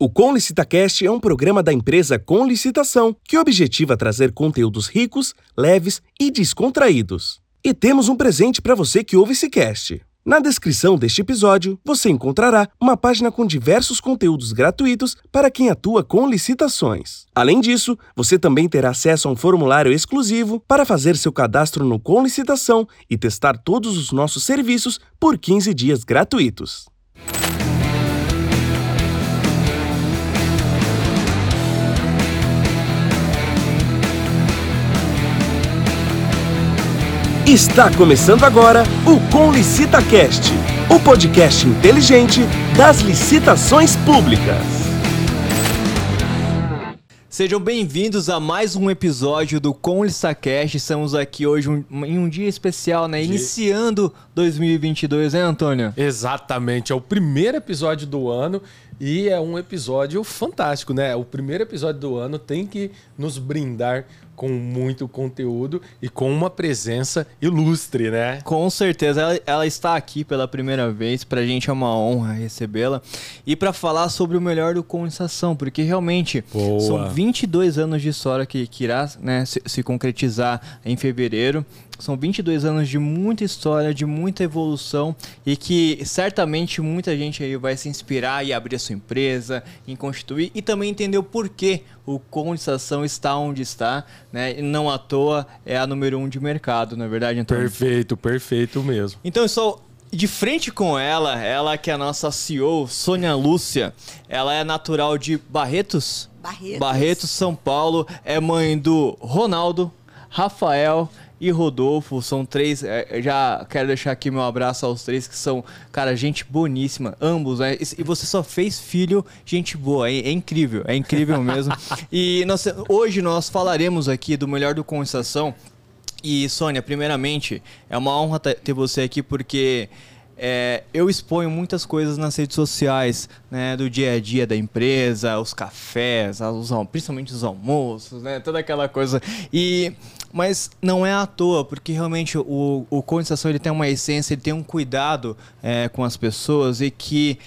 O Com Licitacast é um programa da empresa Com Licitação que objetiva trazer conteúdos ricos, leves e descontraídos. E temos um presente para você que ouve esse cast. Na descrição deste episódio, você encontrará uma página com diversos conteúdos gratuitos para quem atua com licitações. Além disso, você também terá acesso a um formulário exclusivo para fazer seu cadastro no Com Licitação e testar todos os nossos serviços por 15 dias gratuitos. Está começando agora o Com Licita Cast, o podcast inteligente das licitações públicas. Sejam bem-vindos a mais um episódio do Com Cast. Estamos aqui hoje um, em um dia especial, né? Iniciando 2022, né, Antônio? Exatamente, é o primeiro episódio do ano e é um episódio fantástico, né? O primeiro episódio do ano tem que nos brindar com muito conteúdo e com uma presença ilustre, né? Com certeza, ela, ela está aqui pela primeira vez, pra gente é uma honra recebê-la e para falar sobre o melhor do condensação, porque realmente Boa. são 22 anos de história que, que irá né, se, se concretizar em fevereiro. São 22 anos de muita história, de muita evolução e que certamente muita gente aí vai se inspirar e abrir a sua empresa, em constituir e também entender o porquê o Condensação está onde está, né? E não à toa é a número um de mercado, não é verdade, Antônio? Perfeito, perfeito mesmo. Então eu sou de frente com ela, ela que é a nossa CEO, Sônia Lúcia. Ela é natural de Barretos? Barretos. Barretos, São Paulo. É mãe do Ronaldo, Rafael e Rodolfo. São três. É, já quero deixar aqui meu abraço aos três, que são, cara, gente boníssima. Ambos, né? E você só fez filho, gente boa. É, é incrível, é incrível mesmo. e nós, hoje nós falaremos aqui do melhor do Conversação. E, Sônia, primeiramente, é uma honra ter você aqui porque. É, eu exponho muitas coisas nas redes sociais, né, do dia a dia da empresa, os cafés, os, principalmente os almoços, né, toda aquela coisa. E mas não é à toa, porque realmente o, o condensação ele tem uma essência, ele tem um cuidado é, com as pessoas e que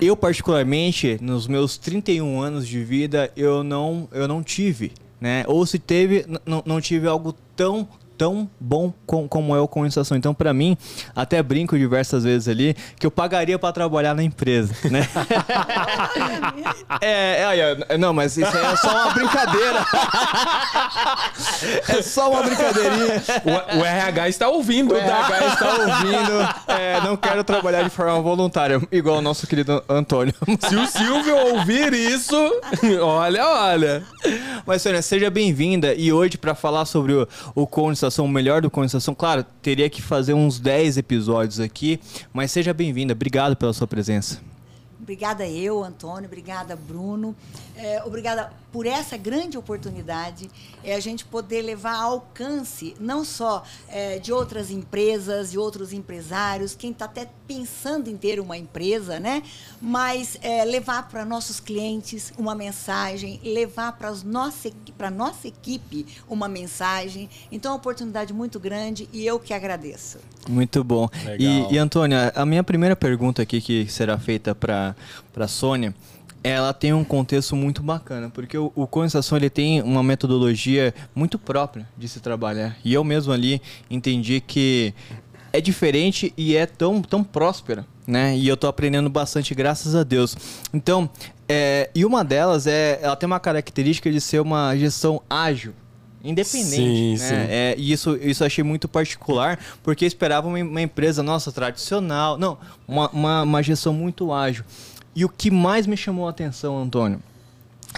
eu particularmente, nos meus 31 anos de vida, eu não, eu não tive, né? Ou se teve, não tive algo tão tão bom com, como é o condensação. Então, para mim, até brinco diversas vezes ali que eu pagaria para trabalhar na empresa, né? é, é, é, não, mas isso é só uma brincadeira. é só uma brincadeirinha. O, o, RH está ouvindo. O RH está ouvindo. É, não quero trabalhar de forma voluntária, igual o nosso querido Antônio. Se o Silvio ouvir isso, olha, olha. Mas, Sônia, seja bem-vinda. E hoje, para falar sobre o, o condensação, o melhor do condensação, claro, teria que fazer uns 10 episódios aqui. Mas seja bem-vinda. Obrigado pela sua presença. Obrigada eu, Antônio. Obrigada, Bruno. É, obrigada por essa grande oportunidade, é a gente poder levar alcance não só é, de outras empresas, de outros empresários, quem está até pensando em ter uma empresa, né? Mas é, levar para nossos clientes uma mensagem, levar para nossa para nossa equipe uma mensagem. Então, é uma oportunidade muito grande e eu que agradeço. Muito bom. E, e Antônia, a minha primeira pergunta aqui que será feita para para Sônia ela tem um contexto muito bacana, porque o, o ele tem uma metodologia muito própria de se trabalhar. E eu mesmo ali entendi que é diferente e é tão, tão próspera, né? E eu tô aprendendo bastante, graças a Deus. Então, é, e uma delas é, ela tem uma característica de ser uma gestão ágil independente. Sim, né? sim. É, e isso, isso achei muito particular, porque esperava uma, uma empresa, nossa, tradicional. Não, uma, uma, uma, gestão muito ágil. E o que mais me chamou a atenção, Antônio,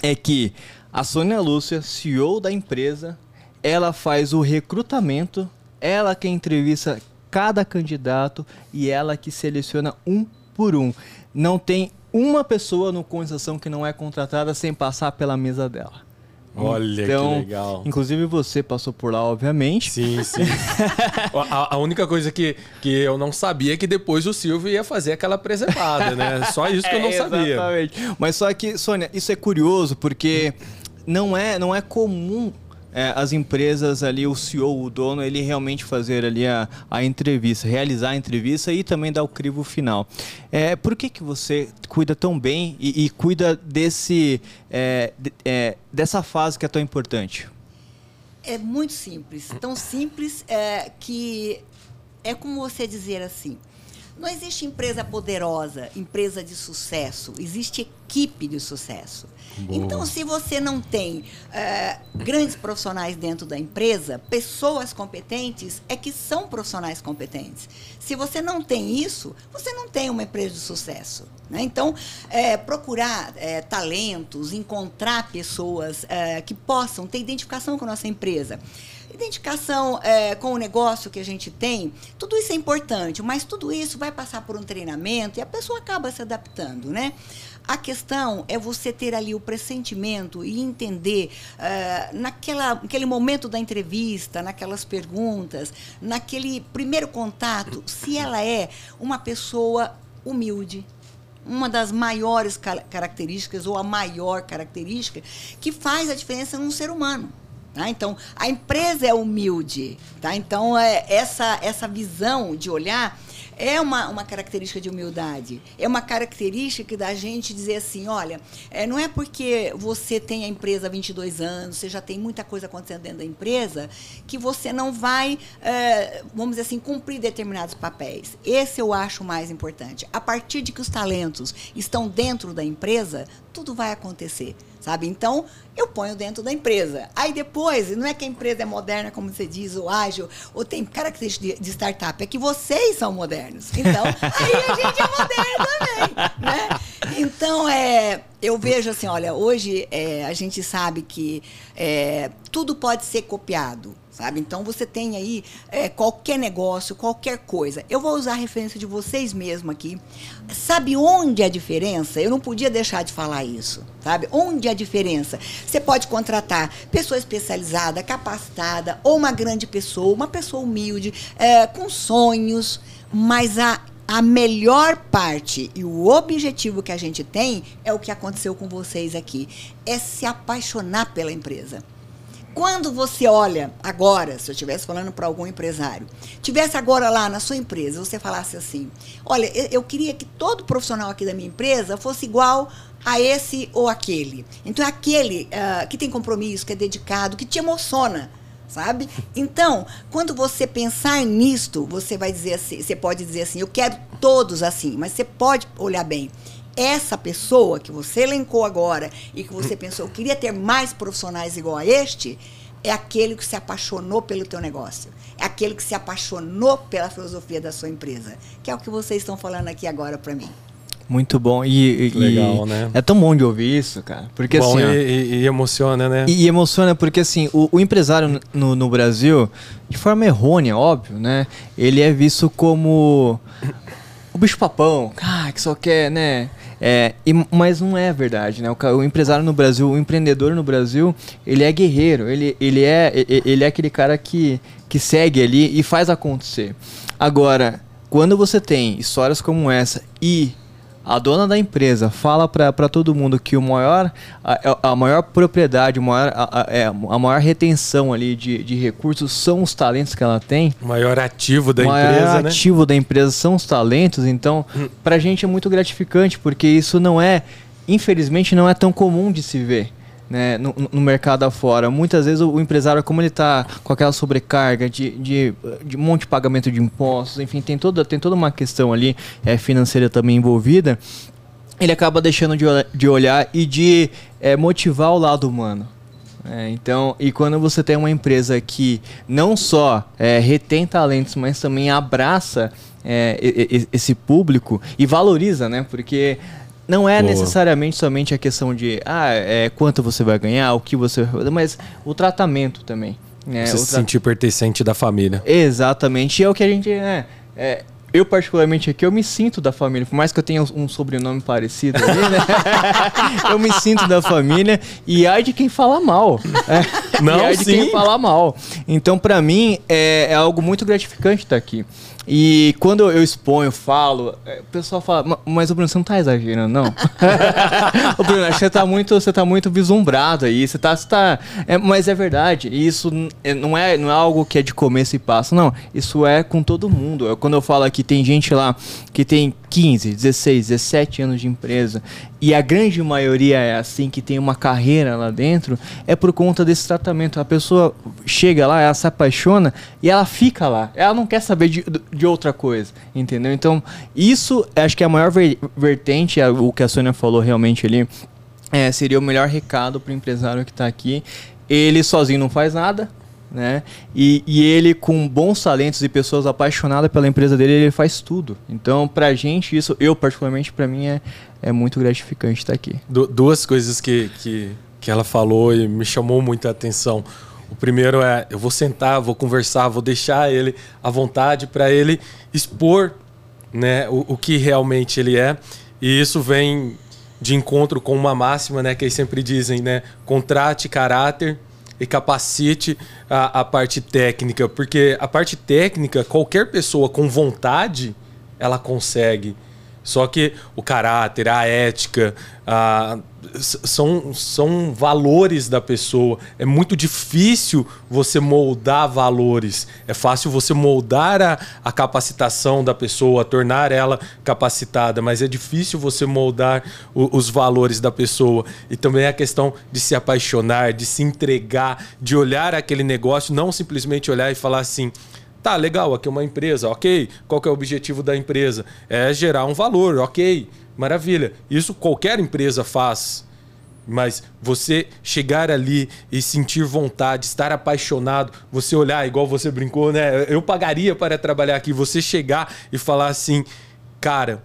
é que a Sônia Lúcia, CEO da empresa, ela faz o recrutamento, ela que entrevista cada candidato e ela que seleciona um por um. Não tem uma pessoa no conversação que não é contratada sem passar pela mesa dela. Olha então, que legal. Inclusive você passou por lá, obviamente. Sim, sim. a, a, única coisa que, que eu não sabia é que depois o Silvio ia fazer aquela presepada, né? Só isso que eu não é, sabia. Exatamente. Mas só que, Sônia, isso é curioso porque não é, não é comum é, as empresas ali, o CEO, o dono, ele realmente fazer ali a, a entrevista, realizar a entrevista e também dar o crivo final. É, por que, que você cuida tão bem e, e cuida desse, é, é, dessa fase que é tão importante? É muito simples. Tão simples é, que é como você dizer assim. Não existe empresa poderosa, empresa de sucesso. Existe equipe de sucesso. Boa. Então, se você não tem é, grandes profissionais dentro da empresa, pessoas competentes é que são profissionais competentes. Se você não tem isso, você não tem uma empresa de sucesso. Né? Então, é, procurar é, talentos, encontrar pessoas é, que possam ter identificação com a nossa empresa. Identificação é, com o negócio que a gente tem, tudo isso é importante, mas tudo isso vai passar por um treinamento e a pessoa acaba se adaptando, né? A questão é você ter ali o pressentimento e entender uh, naquela, naquele momento da entrevista, naquelas perguntas, naquele primeiro contato, se ela é uma pessoa humilde, uma das maiores características ou a maior característica que faz a diferença num ser humano. Tá? Então, a empresa é humilde. Tá? Então, é, essa, essa visão de olhar é uma, uma característica de humildade. É uma característica da gente dizer assim, olha, é, não é porque você tem a empresa há 22 anos, você já tem muita coisa acontecendo dentro da empresa, que você não vai, é, vamos dizer assim, cumprir determinados papéis. Esse eu acho mais importante. A partir de que os talentos estão dentro da empresa, tudo vai acontecer sabe? Então, eu ponho dentro da empresa. Aí depois, não é que a empresa é moderna, como você diz, ou ágil, ou tem características de, de startup, é que vocês são modernos. Então, aí a gente é moderno também, né? Então, é, eu vejo assim, olha, hoje é, a gente sabe que é, tudo pode ser copiado sabe? Então você tem aí é, qualquer negócio, qualquer coisa. Eu vou usar a referência de vocês mesmo aqui. Sabe onde é a diferença? Eu não podia deixar de falar isso, sabe? Onde é a diferença? Você pode contratar pessoa especializada, capacitada, ou uma grande pessoa, uma pessoa humilde, é, com sonhos, mas a a melhor parte e o objetivo que a gente tem é o que aconteceu com vocês aqui, é se apaixonar pela empresa. Quando você olha agora, se eu estivesse falando para algum empresário, tivesse agora lá na sua empresa, você falasse assim: olha, eu queria que todo profissional aqui da minha empresa fosse igual a esse ou aquele. Então é aquele uh, que tem compromisso, que é dedicado, que te emociona sabe? Então, quando você pensar nisto, você vai dizer assim, você pode dizer assim, eu quero todos assim, mas você pode olhar bem essa pessoa que você elencou agora e que você pensou, eu queria ter mais profissionais igual a este, é aquele que se apaixonou pelo teu negócio. É aquele que se apaixonou pela filosofia da sua empresa. Que é o que vocês estão falando aqui agora para mim. Muito bom. E, Legal, e né? É tão bom de ouvir isso, cara. Porque bom, assim. Ó, e, e, emociona, né? E, e, emociona porque assim, o, o empresário no, no, Brasil, de forma errônea, óbvio, né? Ele é visto como o bicho papão, ah, que só quer, né? É, e, mas não é verdade, né? O, o, empresário no Brasil, o empreendedor no Brasil, ele é guerreiro, ele, ele, é, ele é aquele cara que, que segue ali e faz acontecer. Agora, quando você tem histórias como essa e a dona da empresa fala para todo mundo que o maior, a, a maior propriedade, o maior, a, a, é, a, maior retenção ali de, de recursos são os talentos que ela tem. O maior ativo da maior empresa. O maior ativo né? da empresa são os talentos. Então, hum. para a gente é muito gratificante, porque isso não é, infelizmente, não é tão comum de se ver né, no, no, mercado afora. Muitas vezes o, o empresário, como ele está com aquela sobrecarga de, de, de, um monte de pagamento de impostos, enfim, tem toda, tem toda uma questão ali é, financeira também envolvida, ele acaba deixando de, de olhar e de é, motivar o lado humano. É, então, e quando você tem uma empresa que não só é, retém talentos, mas também abraça é, esse público e valoriza, né? Porque não é Boa. necessariamente somente a questão de ah, é, quanto você vai ganhar, o que você vai fazer, mas o tratamento também. Né? Você se tra... sentir pertencente da família. Exatamente. E é o que a gente. É, é, eu, particularmente aqui, eu me sinto da família. Por mais que eu tenha um sobrenome parecido ali, né? eu me sinto da família. E ai de quem fala mal. É, Não, e ai sim. de quem fala mal. Então, para mim, é, é, algo muito gratificante estar aqui. E quando eu exponho, falo, é, o pessoal fala, mas o Bruno, você não tá exagerando, não? o Bruno, que você tá muito, você tá muito vislumbrado aí, você tá, você tá é, mas é verdade, isso é, não é, não é algo que é de começo e passa, não, isso é com todo mundo. Quando eu falo aqui, tem gente lá que tem 15, 16, 17 anos de empresa e a grande maioria é assim, que tem uma carreira lá dentro, é por conta desse tratamento. A pessoa chega lá, ela se apaixona e ela fica lá. Ela não quer saber de, de outra coisa, entendeu? Então, isso acho que é a maior vertente, é o que a Sônia falou realmente ali, é, seria o melhor recado para o empresário que está aqui. Ele sozinho não faz nada, né? E, e, ele com bons talentos e pessoas apaixonadas pela empresa dele, ele faz tudo. Então, pra gente isso, eu particularmente para mim é, é muito gratificante estar aqui. Du duas coisas que, que, que ela falou e me chamou muita atenção. O primeiro é, eu vou sentar, vou conversar, vou deixar ele à vontade para ele expor, né, o, o que realmente ele é. E isso vem de encontro com uma máxima, né, que eles sempre dizem, né, contrate caráter e capacite a, a parte técnica, porque a parte técnica, qualquer pessoa com vontade, ela consegue. Só que o caráter, a ética, a, são, são valores da pessoa. É muito difícil você moldar valores. É fácil você moldar a, a capacitação da pessoa, tornar ela capacitada, mas é difícil você moldar o, os valores da pessoa. E também a questão de se apaixonar, de se entregar, de olhar aquele negócio, não simplesmente olhar e falar assim Tá, legal, aqui é uma empresa, ok. Qual é o objetivo da empresa? É gerar um valor, ok. Maravilha. Isso qualquer empresa faz. Mas você chegar ali e sentir vontade, estar apaixonado, você olhar, igual você brincou, né? Eu pagaria para trabalhar aqui. Você chegar e falar assim, cara,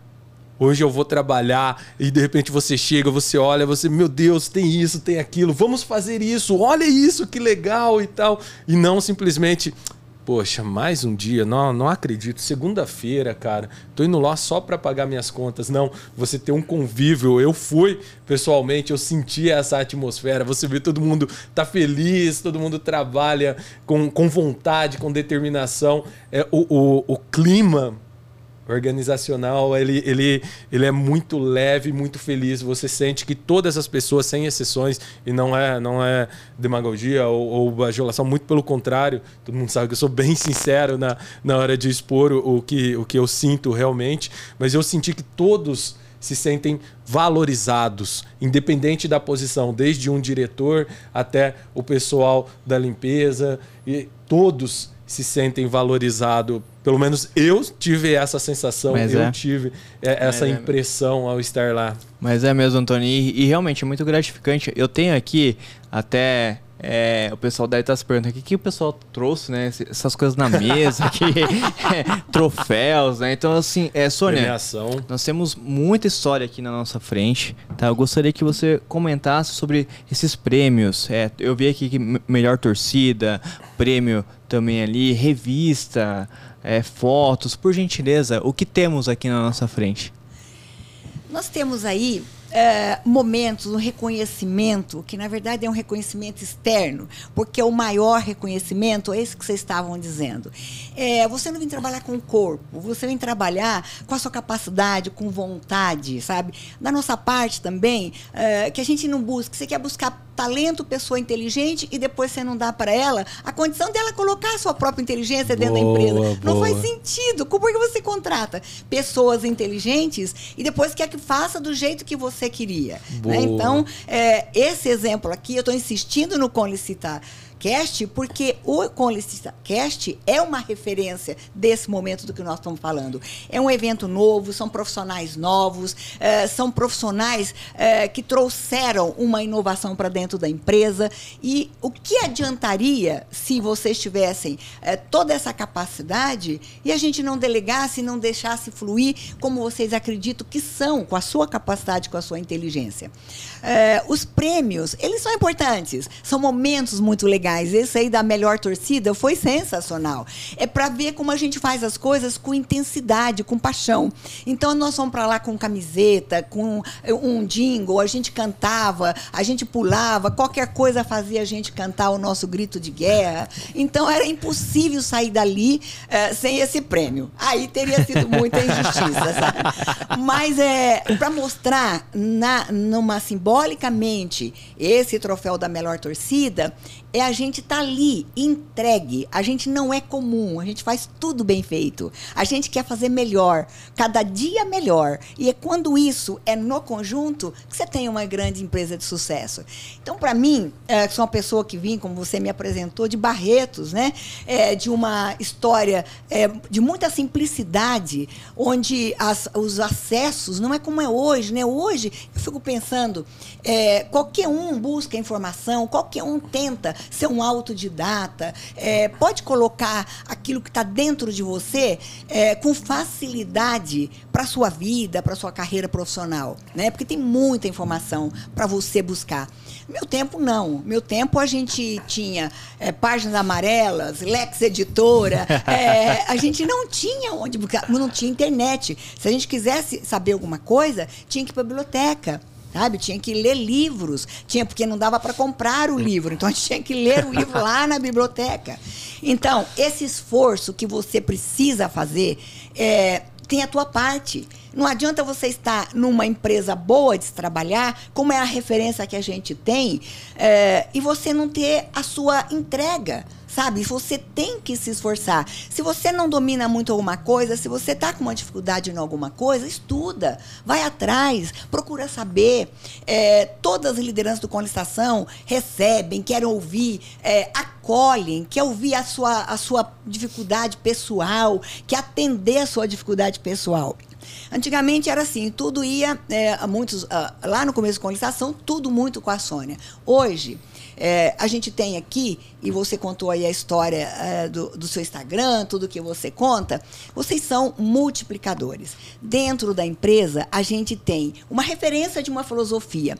hoje eu vou trabalhar e de repente você chega, você olha, você, meu Deus, tem isso, tem aquilo, vamos fazer isso, olha isso, que legal e tal. E não simplesmente, Poxa, mais um dia, não, não acredito. Segunda-feira, cara, tô indo lá só para pagar minhas contas. Não, você tem um convívio. Eu fui pessoalmente, eu senti essa atmosfera. Você vê todo mundo tá feliz, todo mundo trabalha com, com vontade, com determinação. É, o, o, o clima organizacional, ele, ele, ele é muito leve, muito feliz. Você sente que todas as pessoas, sem exceções, e não é, não é demagogia ou, ou bajulação, muito pelo contrário, todo mundo sabe que eu sou bem sincero na, na hora de expor o, o, que, o que eu sinto realmente, mas eu senti que todos se sentem valorizados, independente da posição, desde um diretor até o pessoal da limpeza, e todos se sentem valorizados. Pelo menos eu tive essa sensação, Mas eu é. tive é, essa é impressão ao estar lá. Mas é mesmo, Antônio, e, e realmente é muito gratificante. Eu tenho aqui até é, o pessoal deve estar se perguntando o que, que o pessoal trouxe, né? Essas coisas na mesa, aqui, é, troféus, né? Então, assim, é, Sônia, Premiação. nós temos muita história aqui na nossa frente, tá? Eu gostaria que você comentasse sobre esses prêmios. É, eu vi aqui que melhor torcida, prêmio também ali, revista, é, fotos, por gentileza, o que temos aqui na nossa frente? Nós temos aí é, momentos, um reconhecimento, que na verdade é um reconhecimento externo, porque o maior reconhecimento é esse que vocês estavam dizendo. É, você não vem trabalhar com o corpo, você vem trabalhar com a sua capacidade, com vontade, sabe? Da nossa parte também, é, que a gente não busca, você quer buscar talento, pessoa inteligente e depois você não dá para ela a condição dela colocar a sua própria inteligência dentro boa, da empresa. Boa. Não faz sentido. Por que você contrata pessoas inteligentes e depois quer que faça do jeito que você queria? Né? Então, é, esse exemplo aqui, eu estou insistindo no Conlicitar Cast, porque o Conlicista Cast é uma referência desse momento do que nós estamos falando. É um evento novo, são profissionais novos, é, são profissionais é, que trouxeram uma inovação para dentro da empresa. E o que adiantaria se vocês tivessem é, toda essa capacidade e a gente não delegasse, não deixasse fluir como vocês acreditam que são, com a sua capacidade, com a sua inteligência? os prêmios, eles são importantes, são momentos muito legais legais. Esse aí da melhor torcida foi sensacional. É para ver como a gente faz as coisas com intensidade, com paixão. Então nós fomos para lá com camiseta, com um jingle, a gente cantava, a gente pulava, qualquer coisa fazia a gente cantar o nosso grito de guerra. Então era impossível sair dali é, sem esse prêmio. Aí teria sido muita injustiça, sabe? Mas é para mostrar na, numa simbolicamente esse troféu da melhor torcida, é a gente tá ali, entregue. A gente não é comum, a gente faz tudo bem feito. A gente quer fazer melhor, cada dia melhor. E é quando isso é no conjunto que você tem uma grande empresa de sucesso. Então, para mim, é, sou uma pessoa que vim, como você me apresentou, de Barretos, né? É, de uma história é, de muita simplicidade, onde as, os acessos não é como é hoje, né? Hoje, eu fico pensando, é, qualquer um busca informação, qualquer um tenta ser um autodidata, é, pode colocar aquilo que está dentro de você é, com facilidade para a sua vida, para a sua carreira profissional, né? Porque tem muita informação para você buscar. Meu tempo não. Meu tempo a gente tinha é, páginas amarelas, Lex Editora. É, a gente não tinha onde buscar, não tinha internet. Se a gente quisesse saber alguma coisa, tinha que ir para a biblioteca sabe? Tinha que ler livros, tinha porque não dava para comprar o livro, então a gente tinha que ler o livro lá na biblioteca. Então, esse esforço que você precisa fazer é, tem a tua parte. Não adianta você estar numa empresa boa de trabalhar, como é a referência que a gente tem, é, e você não ter a sua entrega sabe? Você tem que se esforçar. Se você não domina muito alguma coisa, se você está com uma dificuldade em alguma coisa, estuda, vai atrás, procura saber. É, todas as lideranças do Conestação recebem, querem ouvir, é, acolhem, quer ouvir a sua, a sua dificuldade pessoal, quer atender a sua dificuldade pessoal. Antigamente era assim, tudo ia, é, muitos, uh, lá no começo da conversação, tudo muito com a Sônia. Hoje, é, a gente tem aqui, e você contou aí a história é, do, do seu Instagram, tudo que você conta, vocês são multiplicadores. Dentro da empresa, a gente tem uma referência de uma filosofia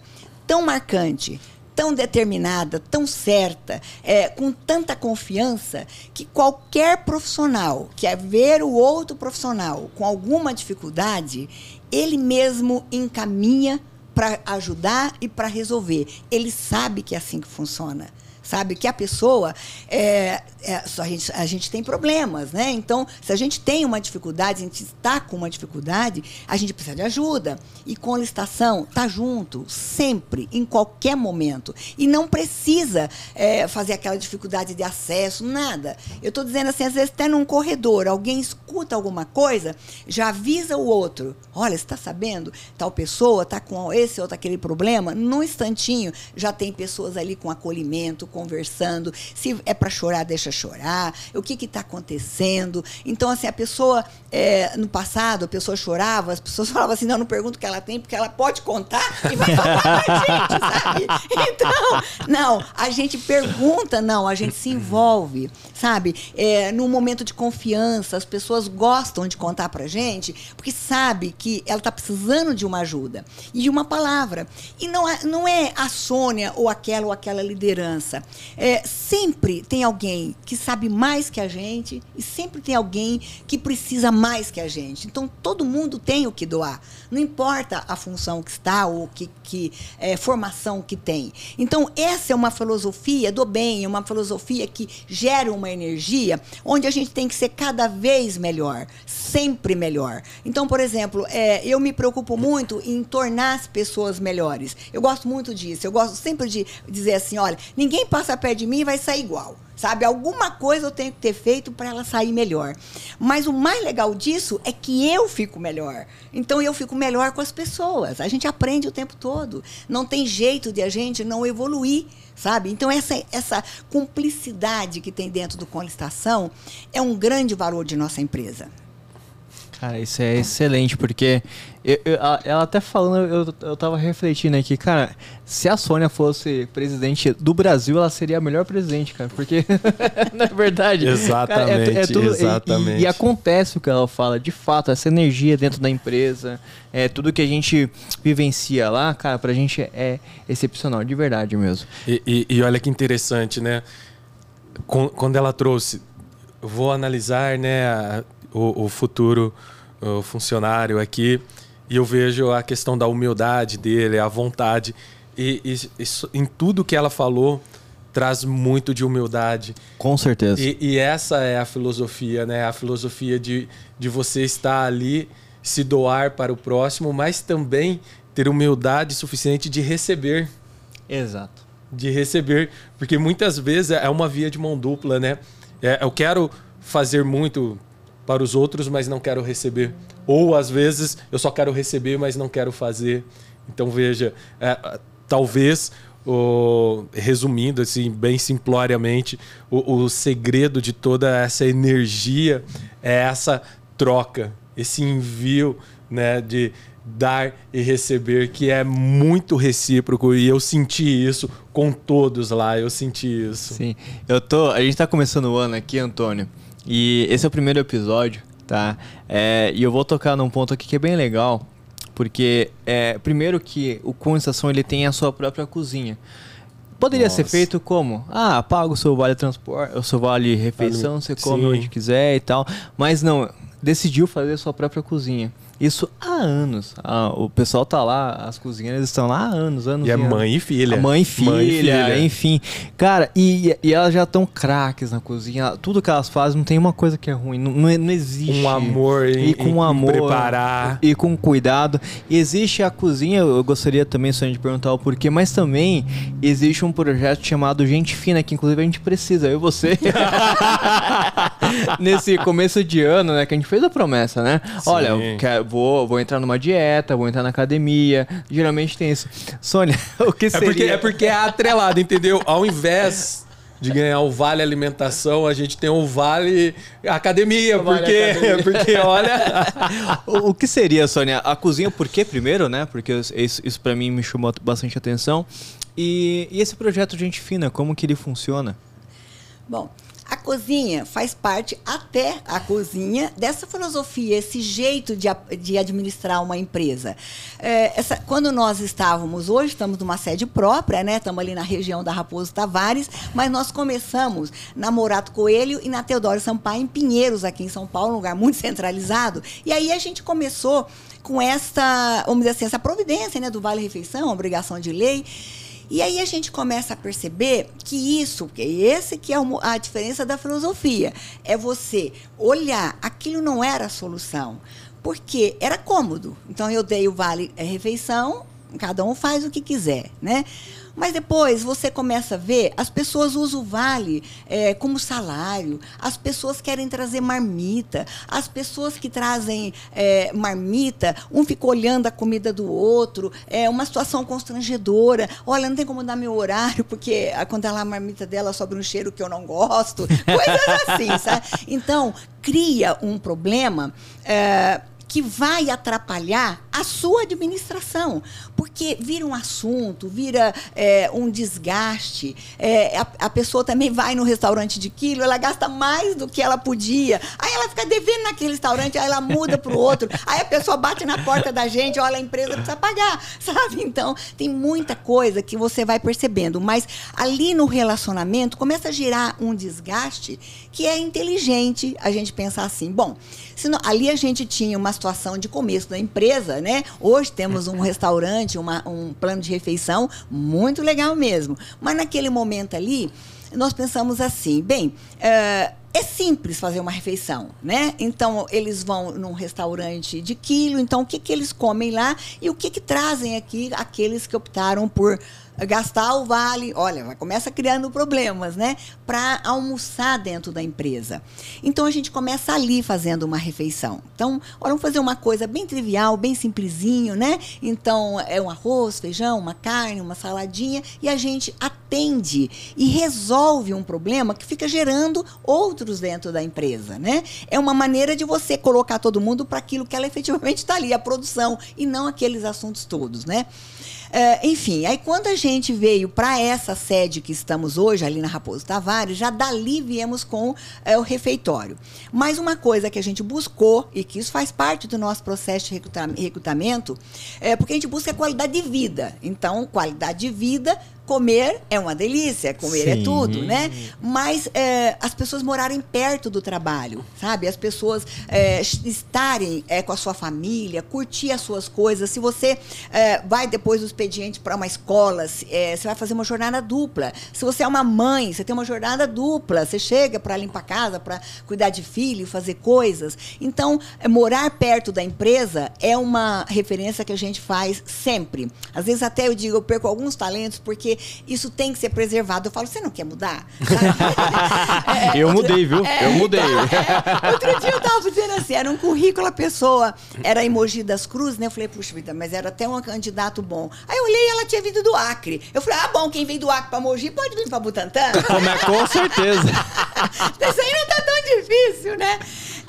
tão marcante, tão determinada, tão certa, é, com tanta confiança, que qualquer profissional que é ver o outro profissional com alguma dificuldade, ele mesmo encaminha para ajudar e para resolver. Ele sabe que é assim que funciona sabe? Que a pessoa, é, é, a, gente, a gente tem problemas, né? Então, se a gente tem uma dificuldade, a gente está com uma dificuldade, a gente precisa de ajuda. E com a licitação, tá junto, sempre, em qualquer momento. E não precisa é, fazer aquela dificuldade de acesso, nada. Eu estou dizendo assim, às vezes até num corredor, alguém escuta alguma coisa, já avisa o outro. Olha, você está sabendo? Tal pessoa está com esse ou aquele problema. Num instantinho, já tem pessoas ali com acolhimento, conversando. Se é para chorar, deixa chorar. O que está acontecendo? Então, assim, a pessoa, é, no passado, a pessoa chorava, as pessoas falavam assim: não, não pergunto o que ela tem, porque ela pode contar e vai falar pra gente, sabe? Então, não, a gente pergunta, não, a gente se envolve, sabe? É, num momento de confiança, as pessoas gostam de contar pra gente, porque sabe que ela está precisando de uma ajuda e de uma palavra. E não é, não é a Sônia ou aquela ou aquela liderança. É, sempre tem alguém que sabe mais que a gente e sempre tem alguém que precisa mais que a gente. Então, todo mundo tem o que doar. Não importa a função que está ou que, que é, formação que tem. Então, essa é uma filosofia do bem, é uma filosofia que gera uma energia onde a gente tem que ser cada vez melhor, sempre melhor. Então, por exemplo, é, eu me preocupo muito em tornar as pessoas melhores. Eu gosto muito disso. Eu gosto sempre de dizer assim: olha, ninguém passa perto de mim vai sair igual. Sabe? Alguma coisa eu tenho que ter feito para ela sair melhor. Mas o mais legal disso é que eu fico melhor. Então eu fico melhor com as pessoas. A gente aprende o tempo todo. Não tem jeito de a gente não evoluir sabe? Então essa essa cumplicidade que tem dentro do Conlistação é um grande valor de nossa empresa. Cara, isso é excelente, porque eu, eu, ela até falando, eu, eu tava refletindo aqui, cara, se a Sônia fosse presidente do Brasil, ela seria a melhor presidente, cara, porque, na verdade, exatamente, cara, é, é tudo, exatamente. E, e, acontece o que ela fala, de fato, essa energia dentro da empresa, é tudo que a gente vivencia lá, cara, pra gente é excepcional, de verdade mesmo. E, e, e olha que interessante, né? quando ela trouxe, vou analisar né, o, o futuro o funcionário aqui e eu vejo a questão da humildade dele, a vontade. E, e, e em tudo que ela falou, traz muito de humildade. Com certeza. E, e, essa é a filosofia, né? A filosofia de, de você estar ali, se doar para o próximo, mas também ter humildade suficiente de receber. Exato. De receber, porque muitas vezes é uma via de mão dupla, né? É, eu quero fazer muito para os outros, mas não quero receber. Ou às vezes eu só quero receber, mas não quero fazer. Então veja, é, talvez o, resumindo assim bem simploriamente, o, o segredo de toda essa energia é essa troca, esse envio, né, de dar e receber que é muito recíproco e eu senti isso com todos lá, eu senti isso. Sim. Eu tô, a gente tá começando o ano aqui, Antônio. E esse é o primeiro episódio, tá? É, e eu vou tocar num ponto aqui que é bem legal, porque é, primeiro que o estação ele tem a sua própria cozinha. Poderia Nossa. ser feito como? Ah, paga o seu vale transporte, o seu vale refeição, você come Sim. onde quiser e tal. Mas não, decidiu fazer a sua própria cozinha. Isso há anos. Ah, o pessoal tá lá, as cozinheiras estão lá há anos, anos. E é mãe e filha. A mãe e filha, mãe e filha. enfim. Cara, e, e elas já estão craques na cozinha. Tudo que elas fazem não tem uma coisa que é ruim. Não, não, não existe. Um amor e com um amor. preparar. E, e, com cuidado. E existe a cozinha, eu gostaria também só de perguntar o porquê, mas também existe um projeto chamado Gente Fina, que inclusive a gente precisa, eu e você. Nesse começo de ano, né? Que a gente fez a promessa, né? Sim. Olha, eu quero vou, vou entrar numa dieta, vou entrar na academia. Geralmente tem isso. Sônia, o que seria? É porque é, porque é atrelado, entendeu? Ao invés de ganhar o vale alimentação, a gente tem o vale academia, vale porque, academia. porque olha. o, o, que seria, Sônia? A cozinha, por que primeiro, né? Porque isso, isso para mim me chamou bastante atenção. E, e esse projeto Gente Fina, como que ele funciona? Bom, a cozinha faz parte até a cozinha dessa filosofia, esse jeito de, de administrar uma empresa. É, essa, quando nós estávamos, hoje estamos numa sede própria, né? Estamos ali na região da Raposo Tavares, mas nós começamos na Morato Coelho e na Teodoro Sampaio, em Pinheiros, aqui em São Paulo, um lugar muito centralizado. E aí a gente começou com esta, vamos dizer assim, essa providência né, do Vale Refeição, obrigação de lei. E aí a gente começa a perceber que isso, que esse que é a diferença da filosofia, é você olhar, aquilo não era a solução, porque era cômodo. Então eu dei o vale refeição, cada um faz o que quiser, né? Mas depois você começa a ver, as pessoas usam o vale é, como salário, as pessoas querem trazer marmita, as pessoas que trazem é, marmita, um fica olhando a comida do outro, é uma situação constrangedora. Olha, não tem como dar meu horário, porque quando ela a marmita dela sobe um cheiro que eu não gosto. Coisas assim, sabe? Então, cria um problema. É, que vai atrapalhar a sua administração, porque vira um assunto, vira é, um desgaste. É, a, a, pessoa também vai no restaurante de quilo, ela gasta mais do que ela podia. Aí ela fica devendo naquele restaurante, aí ela muda para o outro. Aí a pessoa bate na porta da gente, olha, a empresa precisa pagar, sabe? Então, tem muita coisa que você vai percebendo. Mas ali no relacionamento começa a gerar um desgaste que é inteligente a gente pensar assim. Bom, ali a gente tinha uma situação de começo da empresa, né? Hoje temos um restaurante, uma, um plano de refeição muito legal mesmo. Mas naquele momento ali, nós pensamos assim, bem, é, é simples fazer uma refeição, né? Então, eles vão num restaurante de quilo, então o que, que eles comem lá e o que, que trazem aqui aqueles que optaram por gastar o vale, olha, começa criando problemas, né? Para almoçar dentro da empresa. Então a gente começa ali fazendo uma refeição. Então, olha, vamos fazer uma coisa bem trivial, bem simplesinho, né? Então é um arroz, feijão, uma carne, uma saladinha e a gente atende e resolve um problema que fica gerando outros dentro da empresa, né? É uma maneira de você colocar todo mundo para aquilo que ela efetivamente está ali, a produção e não aqueles assuntos todos, né? É, enfim, aí quando a gente veio para essa sede que estamos hoje, ali na Raposo Tavares, já dali viemos com é, o refeitório. Mas uma coisa que a gente buscou, e que isso faz parte do nosso processo de recrutamento, é porque a gente busca qualidade de vida. Então, qualidade de vida comer é uma delícia, comer é Sim. é tudo, né? Mas é, as pessoas morarem perto do trabalho, sabe? As pessoas é, estarem é, com a sua família, curtir as suas coisas. Se você é, vai depois do expediente para uma escola, é, você vai fazer uma jornada dupla. Se você é uma mãe, você tem uma jornada dupla. Você chega para limpar a casa, para cuidar de filho, fazer coisas. Então, morar perto da empresa é uma referência que a gente faz sempre. Às vezes até eu digo, eu perco alguns talentos porque isso tem que ser preservado. Eu falo, você não quer mudar? é, eu mudei, viu? É, eu mudei. Então, é, outro dia eu estava dizendo assim, era um currículo, a pessoa era emoji das Cruzes, né? Eu falei, puxa vida, mas era até um candidato bom. Aí eu olhei e ela tinha vindo do Acre. Eu falei, ah, bom, quem vem do Acre para Mogi pode vir para Butantã? Como é, com certeza. Isso aí não tá tão difícil, né?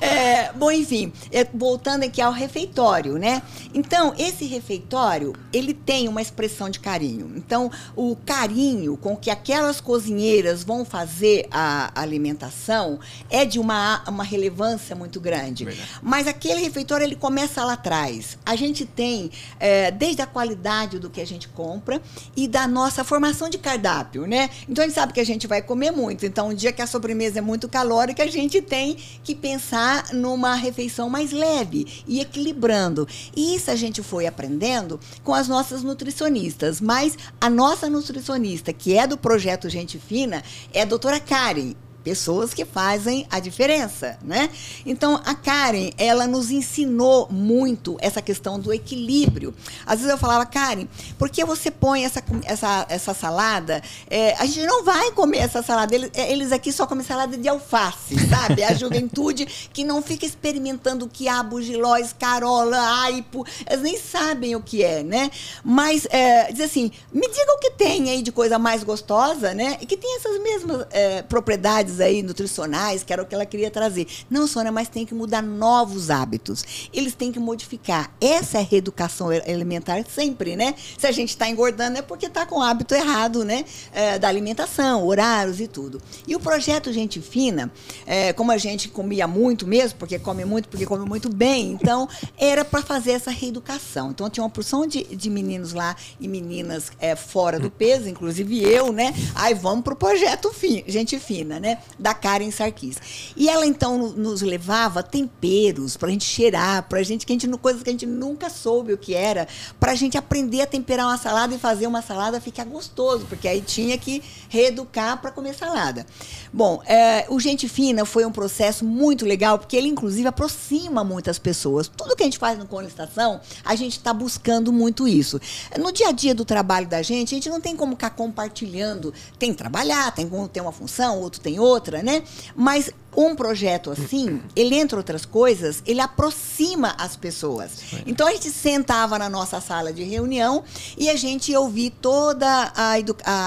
É, bom, enfim, é, voltando aqui ao refeitório, né? Então, esse refeitório, ele tem uma expressão de carinho. Então, o carinho com que aquelas cozinheiras vão fazer a alimentação é de uma, uma relevância muito grande. Verdade. Mas aquele refeitório, ele começa lá atrás. A gente tem, é, desde a qualidade do que a gente compra e da nossa formação de cardápio, né? Então, a gente sabe que a gente vai comer muito. Então, um dia que a sobremesa é muito calórica, a gente tem que pensar numa refeição mais leve e equilibrando. E isso a gente foi aprendendo com as nossas nutricionistas. Mas a nossa nutricionista, que é do projeto Gente Fina, é a doutora Karen pessoas que fazem a diferença, né? Então a Karen, ela nos ensinou muito essa questão do equilíbrio. Às vezes eu falava, Karen, por que você põe essa, essa, essa salada? É, a gente não vai comer essa salada. Eles, é, eles aqui só comem salada de alface, sabe? A juventude que não fica experimentando quiabo, giló, escarola, aipo, eles nem sabem o que é, né? Mas é, diz assim, me diga o que tem aí de coisa mais gostosa, né? E que tem essas mesmas é, propriedades aí nutricionais, que era o que ela queria trazer. Não, Sônia, mas tem que mudar novos hábitos. Eles têm que modificar. Essa é a reeducação alimentar sempre, né? Se a gente está engordando é porque está com o hábito errado, né? É, da alimentação, horários e tudo. E o projeto Gente Fina, é, como a gente comia muito mesmo, porque come muito, porque come muito bem, então era para fazer essa reeducação. Então tinha uma porção de, de meninos lá e meninas é, fora do peso, inclusive eu, né? Aí vamos pro projeto Gente Fina, né? Da Karen Sarkis. E ela então nos levava temperos para a gente cheirar, para gente a gente coisas que a gente nunca soube o que era, para a gente aprender a temperar uma salada e fazer uma salada ficar gostoso, porque aí tinha que reeducar para comer salada. Bom, é, o Gente Fina foi um processo muito legal, porque ele inclusive aproxima muitas pessoas. Tudo que a gente faz no Conestação, a gente está buscando muito isso. No dia a dia do trabalho da gente, a gente não tem como ficar compartilhando. Tem que trabalhar, tem como ter uma função, outro tem outra outra, né? Mas um projeto assim, ele, entre outras coisas, ele aproxima as pessoas. Então a gente sentava na nossa sala de reunião e a gente ouvia toda a,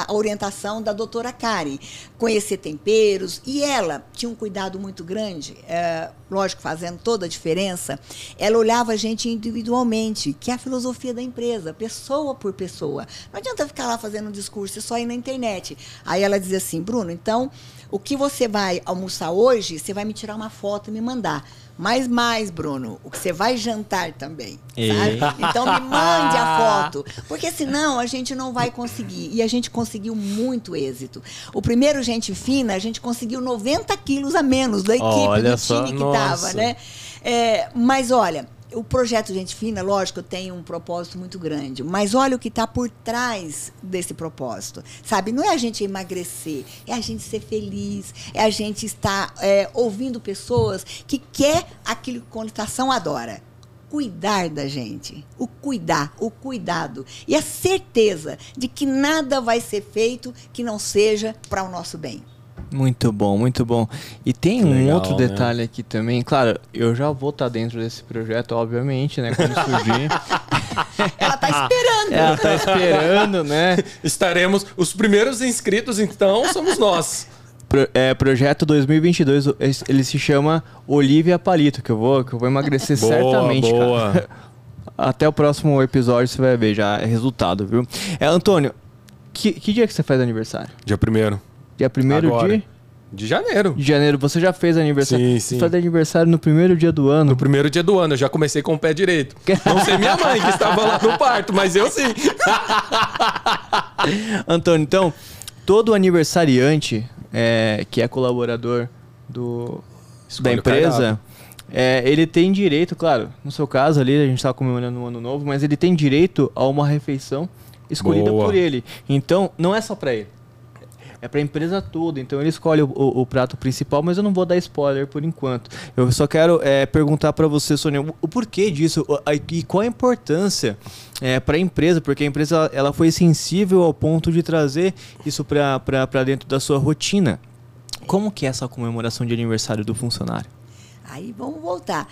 a orientação da doutora Kari, conhecer temperos, e ela tinha um cuidado muito grande, é, lógico, fazendo toda a diferença. Ela olhava a gente individualmente, que é a filosofia da empresa, pessoa por pessoa. Não adianta ficar lá fazendo um discurso, só ir na internet. Aí ela dizia assim, Bruno, então o que você vai almoçar hoje, você vai me tirar uma foto e me mandar. Mas mais, Bruno, o que você vai jantar também, sabe? Então me mande a foto, porque senão a gente não vai conseguir. E a gente conseguiu muito êxito. O primeiro Gente Fina, a gente conseguiu 90 quilos a menos da equipe, olha do time que estava, né? É, mas olha, o projeto Gente Fina, lógico, tem um propósito muito grande, mas olha o que está por trás desse propósito, sabe? Não é a gente emagrecer, é a gente ser feliz, é a gente estar é, ouvindo pessoas que quer aquilo que a constação adora. Cuidar da gente, o cuidar, o cuidado e a certeza de que nada vai ser feito que não seja para o nosso bem. Muito bom, muito bom. E tem que um legal, outro né? detalhe aqui também. Claro, eu já vou estar tá dentro desse projeto, obviamente, né? Quando surgir. Ela tá esperando. Ela tá esperando, né? Estaremos. Os primeiros inscritos, então, somos nós. Pro, é, projeto 2022, ele se chama Olivia Palito, que eu vou, que eu vou emagrecer boa, certamente. Boa. até o próximo episódio você vai ver já é resultado, viu? É, Antônio, que, que dia que você faz aniversário? Dia primeiro. Dia primeiro Agora. de, De janeiro. de janeiro. Você já fez aniversário? Sim, Você sim. faz aniversário no primeiro dia do ano. No primeiro dia do ano, eu já comecei com o pé direito. Não sei minha mãe que estava lá no parto, mas eu sim. Antônio, então, todo aniversariante é, que é colaborador do, da empresa, é, ele tem direito, claro, no seu caso ali, a gente está comemorando um ano novo, mas ele tem direito a uma refeição escolhida Boa. por ele. Então, não é só para ele. É para a empresa toda, então ele escolhe o, o- o prato principal, mas eu não vou dar spoiler por enquanto. Eu só quero é, perguntar para você, Sônia, o, porquê disso e qual a importância para a empresa, porque a empresa ela foi sensível ao ponto de trazer isso para dentro da sua rotina. Como que é essa comemoração de aniversário do funcionário? Aí vamos voltar.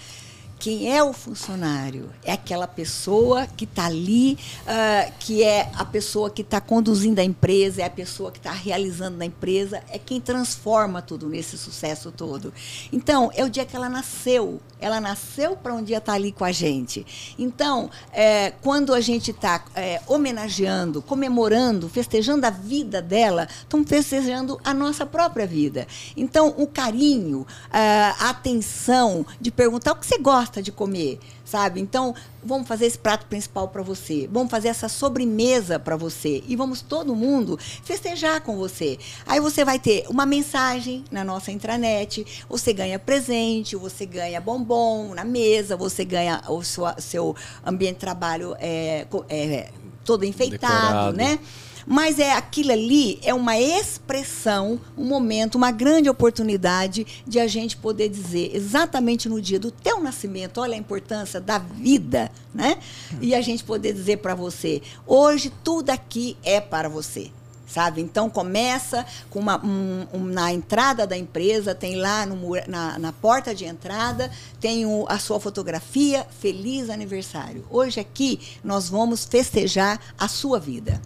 Quem é o funcionário? É aquela pessoa que está ali, ah, que é a pessoa que está conduzindo a empresa, é a pessoa que está realizando na empresa, é quem transforma tudo nesse sucesso todo. Então, é o dia que ela nasceu. Ela nasceu para um dia estar ali com a gente. Então, é, quando a gente está homenageando, comemorando, festejando a vida dela, estamos festejando a nossa própria vida. Então, o carinho, ah, a atenção de perguntar o que você gosta de comer, sabe? Então, vamos fazer esse prato principal para você, vamos fazer essa sobremesa para você e vamos todo mundo festejar com você. Aí você vai ter uma mensagem na nossa intranet, você ganha presente, você ganha bombom na mesa, você ganha o seu, seu ambiente de trabalho é, é, todo enfeitado, Decorado. né? Mas é aquilo ali é uma expressão, um momento, uma grande oportunidade de a gente poder dizer exatamente no dia do teu nascimento, olha a importância da vida, né? E a gente poder dizer para você, hoje tudo aqui é para você. Sabe? Então começa com uma, um- um- na entrada da empresa, tem lá no na, na porta de entrada, tem o- a sua fotografia, feliz aniversário. Hoje aqui nós vamos festejar a sua vida.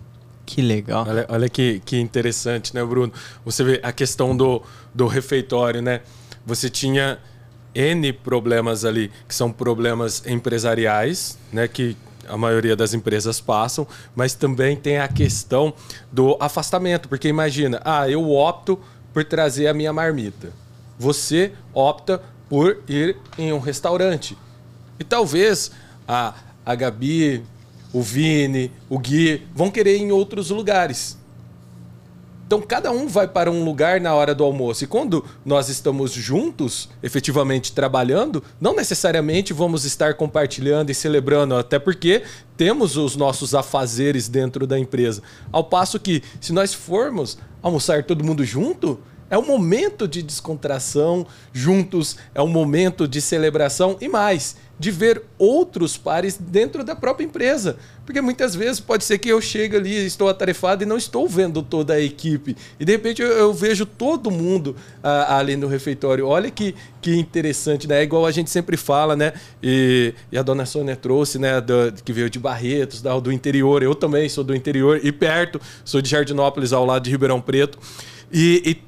Que legal. Olha, olha que, que interessante, né, Bruno? Você vê a questão do, do refeitório, né? Você tinha N problemas ali, que são problemas empresariais, né? Que a maioria das empresas passam, mas também tem a questão do afastamento, porque imagina, ah, eu opto por trazer a minha marmita. Você opta por ir em um restaurante. E talvez a, a Gabi, o Vini, o Gui vão querer ir em outros lugares. Então cada um vai para um lugar na hora do almoço. E quando nós estamos juntos, efetivamente trabalhando, não necessariamente vamos estar compartilhando e celebrando, até porque temos os nossos afazeres dentro da empresa. Ao passo que, se nós formos almoçar todo mundo junto, é um momento de descontração juntos, é um momento de celebração e mais, de ver outros pares dentro da própria empresa. Porque muitas vezes pode ser que eu chegue ali, estou atarefado e não estou vendo toda a equipe. E de repente eu, eu vejo todo mundo ah, ali no refeitório. Olha que, que interessante, né? É igual a gente sempre fala, né? E, e a dona Sônia trouxe, né? do- que veio de Barretos, da- do interior. Eu também sou do interior e perto, sou de Jardinópolis, ao lado de Ribeirão Preto. E, e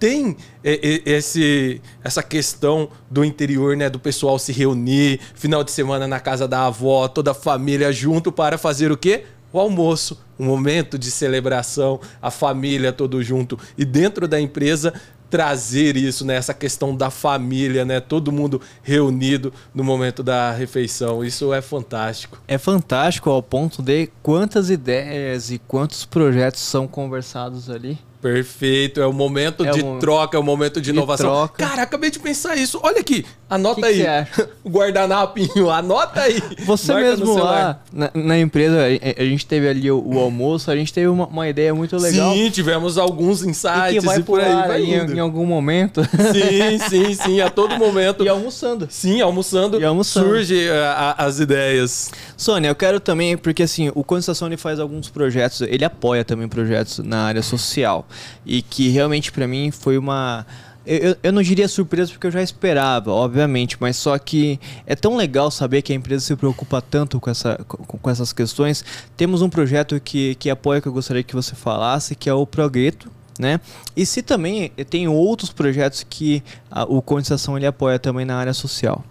tem é, é, esse, essa questão do interior, né? Do pessoal se reunir, final de semana na casa da avó, toda a família junto para fazer o quê? O almoço, um momento de celebração, a família todo junto. E dentro da empresa trazer isso, né? Essa questão da família, né? Todo mundo reunido no momento da refeição. Isso é fantástico. É fantástico ao ponto de quantas ideias e quantos projetos são conversados ali. Perfeito, é o momento É de um- troca, é o momento de de inovação. troca. Cara, acabei de pensar isso. Olha aqui, anota Que que aí. acha? o guardanapinho, anota aí. Você Marca mesmo lá na, na empresa, a, a gente teve ali o, o almoço, a gente teve uma, uma ideia muito legal. Sim, tivemos alguns e insights que vai e por aí vai em, em algum momento. Sim, sim, sim, a todo momento. e almoçando. Sim, almoçando, E almoçando. surge a- a- as ideias. Sônia, eu quero também, porque assim, o Consta Sony faz alguns projetos, ele apoia também projetos na área social. E que realmente pra mim foi uma. Eu, eu- não diria surpresa porque eu já esperava, obviamente, mas só que é tão legal saber que a empresa se preocupa tanto com, essa, com, com essas questões. Temos um projeto que, que apoia que eu gostaria que você falasse, que é o Progreto. Né? E se também tem outros projetos que a- o Condensação ele apoia também na área social.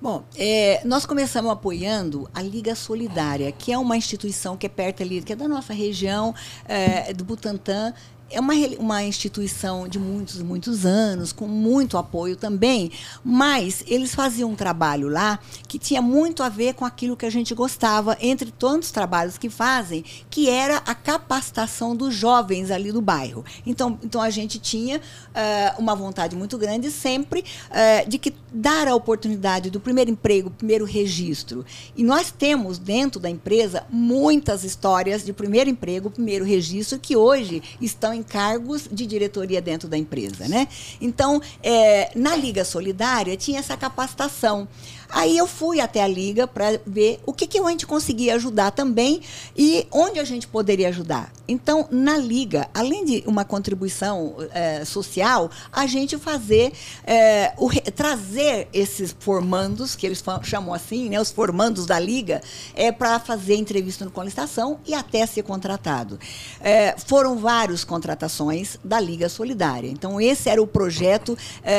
Bom, é, nós começamos apoiando a Liga Solidária, que é uma instituição que é perto ali, que é da nossa região, é, do Butantã, é uma, uma instituição de muitos, muitos anos, com muito apoio também, mas eles faziam um trabalho lá que tinha muito a ver com aquilo que a gente gostava, entre tantos trabalhos que fazem, que era a capacitação dos jovens ali do bairro. Então, então a gente tinha uh, uma vontade muito grande sempre uh, de que dar a oportunidade do primeiro emprego, primeiro registro. E nós temos dentro da empresa muitas histórias de primeiro emprego, primeiro registro, que hoje estão em cargos de diretoria dentro da empresa, né? Então, é, na Liga Solidária tinha essa capacitação. Aí eu fui até a Liga para ver o que, que a gente conseguia ajudar também e onde a gente poderia ajudar. Então, na Liga, além de uma contribuição é, social, a gente fazer, é, o, trazer esses formandos, que eles chamam assim, né, os formandos da Liga, é, para fazer entrevista no licitação e até ser contratado. É, foram várias contratações da Liga Solidária. Então, esse era o projeto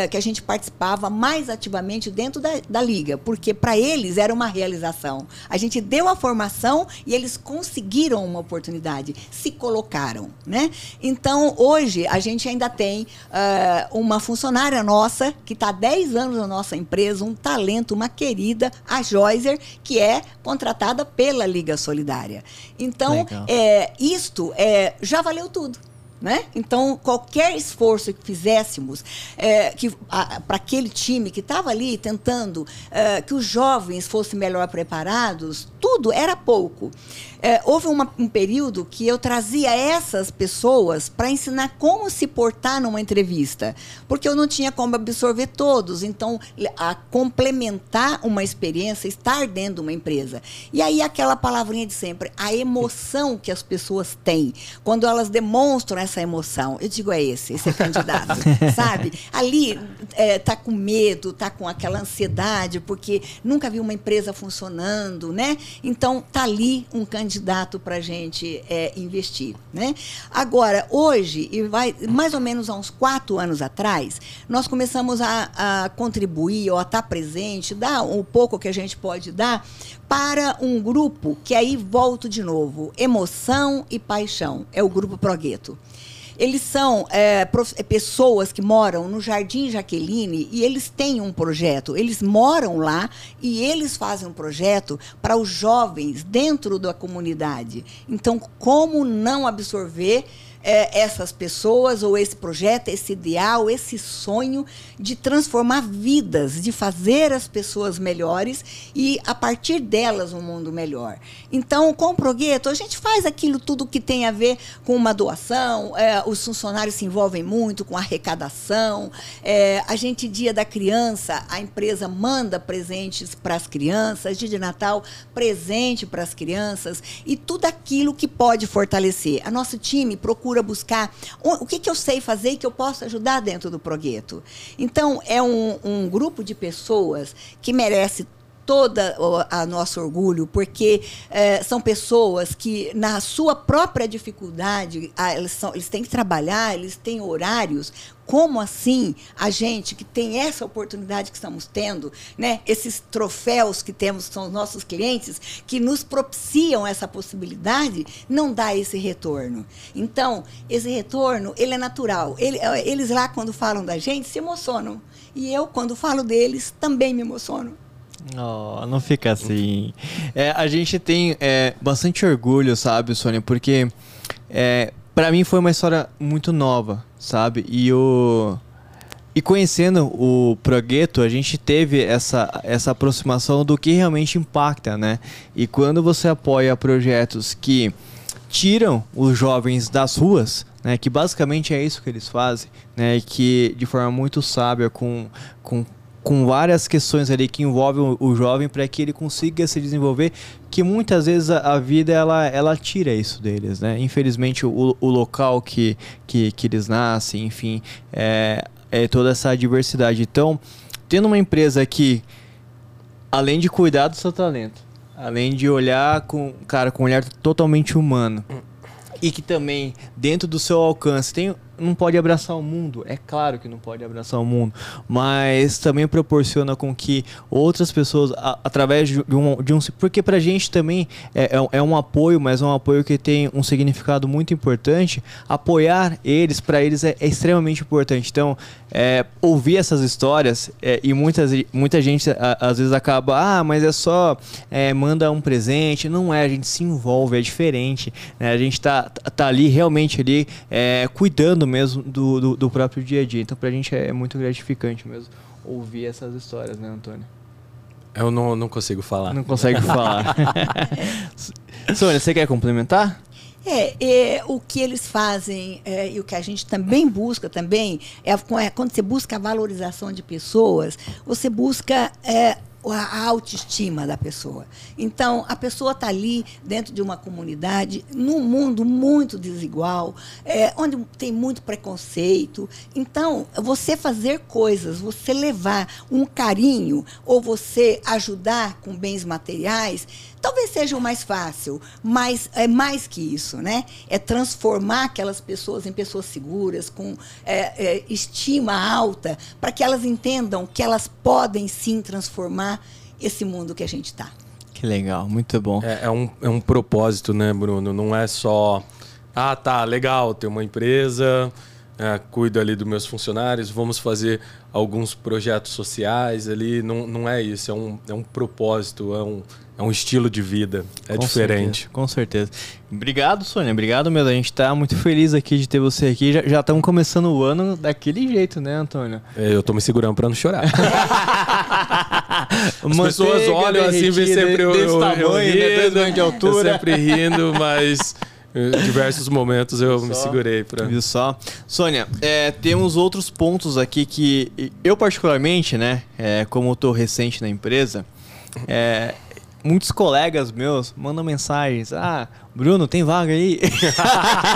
que a gente participava mais ativamente dentro da, da Liga porque para eles era uma realização. A gente deu a formação e eles conseguiram uma oportunidade, se colocaram, né? Então, hoje, a gente ainda tem uh, uma funcionária nossa, que está há 10 anos na nossa empresa, um talento, uma querida, a Joycer, que é contratada pela Liga Solidária. Então, é, isto é, já valeu tudo. Né? Então, qualquer esforço que fizéssemos é, para aquele time que estava ali tentando é, que os jovens fossem melhor preparados, tudo era pouco. É, houve uma, um período que eu trazia essas pessoas para ensinar como se portar numa entrevista, porque eu não tinha como absorver todos. Então, a complementar uma experiência, estar dentro de uma empresa. E aí, aquela palavrinha de sempre, a emoção que as pessoas têm, quando elas demonstram essa emoção. Eu digo, é esse, esse é candidato, sabe? Ali é, tá com medo, tá com aquela ansiedade, porque nunca viu uma empresa funcionando, né? Então, tá ali um candidato para a gente é, investir, né? Agora, hoje, e vai mais ou menos há uns quatro anos atrás, nós começamos a, a contribuir ou a estar tá presente, dar um pouco que a gente pode dar para um grupo que aí volto de novo, emoção e paixão, é o grupo Progueto. Eles são é, é, pessoas que moram no Jardim Jaqueline e eles têm um projeto. Eles moram lá e eles fazem um projeto para os jovens dentro da comunidade. Então, como não absorver é, essas pessoas, ou esse projeto, esse ideal, esse sonho de transformar vidas, de fazer as pessoas melhores e, a partir delas, um mundo melhor. Então, com o Progueto, a gente faz aquilo tudo que tem a ver com uma doação, é, os funcionários se envolvem muito com arrecadação, é, a gente, dia da criança, a empresa manda presentes para as crianças, dia de Natal, presente para as crianças, e tudo aquilo que pode fortalecer. A nosso time procura buscar o, que, que eu sei fazer que eu posso ajudar dentro do projeto. Então, é um, um grupo de pessoas que merece toda a nosso orgulho, porque é, são pessoas que, na sua própria dificuldade, eles, são, eles têm que trabalhar, eles têm horários. Como assim a gente que tem essa oportunidade que estamos tendo, né, esses troféus que temos, que são os nossos clientes, que nos propiciam essa possibilidade, não dá esse retorno? Então, esse retorno, ele é natural. Ele, eles lá, quando falam da gente, se emocionam. E eu, quando falo deles, também me emociono. Oh, não fica assim. É, a gente tem é, bastante orgulho, sabe, Sônia? Porque é, para mim foi uma história muito nova, sabe? E o e conhecendo o Progueto, a gente teve essa, essa aproximação do que realmente impacta, né? E quando você apoia projetos que tiram os jovens das ruas, né, que basicamente é isso que eles fazem, né, que de forma muito sábia, com, com com várias questões ali que envolvem o, jovem para que ele consiga se desenvolver, que muitas vezes a, a, vida ela, ela tira isso deles, né? Infelizmente o, o local que, que, que eles nascem, enfim, é, é toda essa diversidade. Então, tendo uma empresa que, além de cuidar do seu talento, além de olhar com, cara, com um olhar totalmente humano, e que também, dentro do seu alcance, tem não pode abraçar o mundo. É claro que não pode abraçar o mundo. Mas também proporciona com que outras pessoas, a, através de um, de um. Porque pra gente também é, é, é um apoio, mas é um apoio que tem um significado muito importante. Apoiar eles, para eles, é, é, extremamente importante. Então, é, ouvir essas histórias é, e muitas, muita gente a, às vezes acaba, ah, mas é só é, manda um presente. Não é, a gente se envolve, é diferente. Né? A gente tá, tá ali realmente ali cuidando mesmo do, do, do, próprio dia a dia. Então pra gente é, é muito gratificante mesmo ouvir essas histórias, né, Antônio? Eu não, não consigo falar. Não consegue falar. Sônia, você quer complementar? É, é, o que eles fazem é, e o que a gente também busca também é, é quando você busca a valorização de pessoas, você busca é, a autoestima da pessoa. Então, a pessoa está ali dentro de uma comunidade, num mundo muito desigual, é, onde tem muito preconceito. Então, você fazer coisas, você levar um carinho ou você ajudar com bens materiais, talvez seja o mais fácil, mas é mais que isso, né? É transformar aquelas pessoas em pessoas seguras, com é, é, estima alta, para que elas entendam que elas podem sim transformar esse mundo que a gente está. Que legal, muito bom. É, é, um, é um propósito, né, Bruno? Não é só, ah, tá, legal, tem uma empresa, é, cuido ali dos meus funcionários, vamos fazer alguns projetos sociais ali. Não, não é isso, é um, é um propósito, é um, é um estilo de vida. É com diferente. Certeza, com certeza. Obrigado, Sônia. Obrigado mesmo. A gente está muito feliz aqui de ter você aqui. Já estamos começando o ano daquele jeito, né, Antônio? É, eu estou me segurando para não chorar. As pessoas olham assim, vê sempre eu, eu, tamanho, eu rindo, né? de altura. Sempre rindo, mas diversos momentos eu me segurei para. Viu só? Sônia, é, temos outros pontos aqui que eu particularmente, né, é, como estou recente na empresa, é, muitos colegas meus mandam mensagens. Ah, Bruno, tem vaga aí?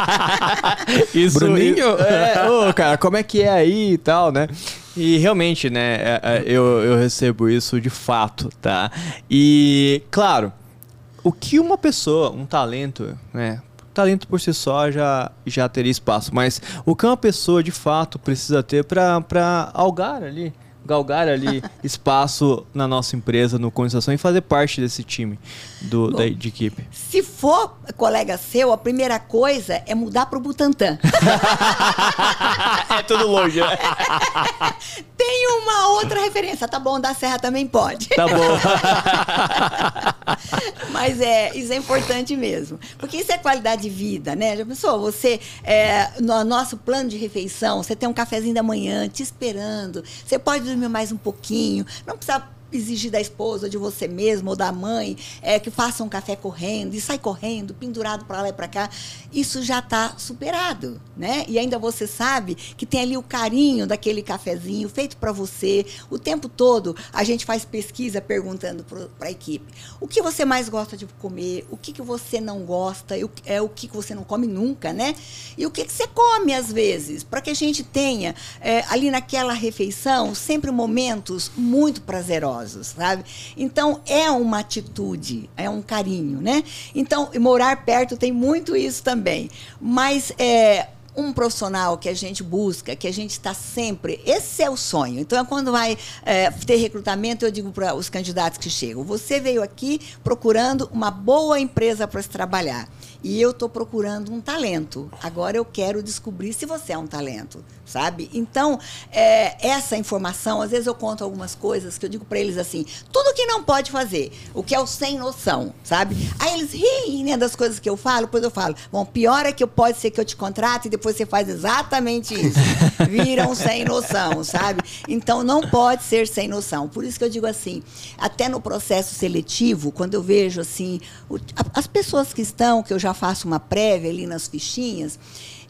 Isso, Bruninho? É, ô, cara, como é que é aí e tal, né? E realmente, né, é, é, eu, eu recebo isso de fato, tá? E, claro, o que uma pessoa, um talento, né? Talento por si só já, já teria espaço, mas o que uma pessoa de fato precisa ter para algar ali galgar ali espaço na nossa empresa, no Condensação e fazer parte desse time do, Bom, da, de equipe? Se for colega seu, a primeira coisa é mudar para o Butantã. é tudo longe, né? Tem uma outra referência, tá bom, da Serra também pode. Tá bom. Mas é, isso é importante mesmo. Porque isso é qualidade de vida, né? Já pensou? Você, é, no nosso plano de refeição, você tem um cafezinho da manhã te esperando. Você pode dormir mais um pouquinho. Não precisa exigir da esposa, de você mesmo ou da mãe, é, que faça um café correndo e sai correndo, pendurado para lá e para cá, isso já está superado, né? E ainda você sabe que tem ali o carinho daquele cafezinho feito para você. O tempo todo a gente faz pesquisa perguntando para a equipe: o que você mais gosta de comer, o que, que você não gosta, é o que, que você não come nunca, né? E o que, que você come às vezes, para que a gente tenha é, ali naquela refeição sempre momentos muito prazerosos sabe? Então, é uma atitude, é um carinho, né? Então, morar perto tem muito isso também. Mas é, um profissional que a gente busca, que a gente está sempre. Esse é o sonho. Então, quando vai é, ter recrutamento, eu digo para os candidatos que chegam: você veio aqui procurando uma boa empresa para se trabalhar. E eu estou procurando um talento. Agora eu quero descobrir se você é um talento, sabe? Então, é, essa informação, às vezes eu conto algumas coisas que eu digo para eles assim: tudo que não pode fazer, o que é o sem noção, sabe? Aí eles riem né, das coisas que eu falo, depois eu falo: bom, pior é que pode ser que eu te contrate e depois você faz exatamente isso. Viram sem noção, sabe? Então, não pode ser sem noção. Por isso que eu digo assim: até no processo seletivo, quando eu vejo assim, o, as pessoas que estão, que eu já faço uma prévia ali nas fichinhas,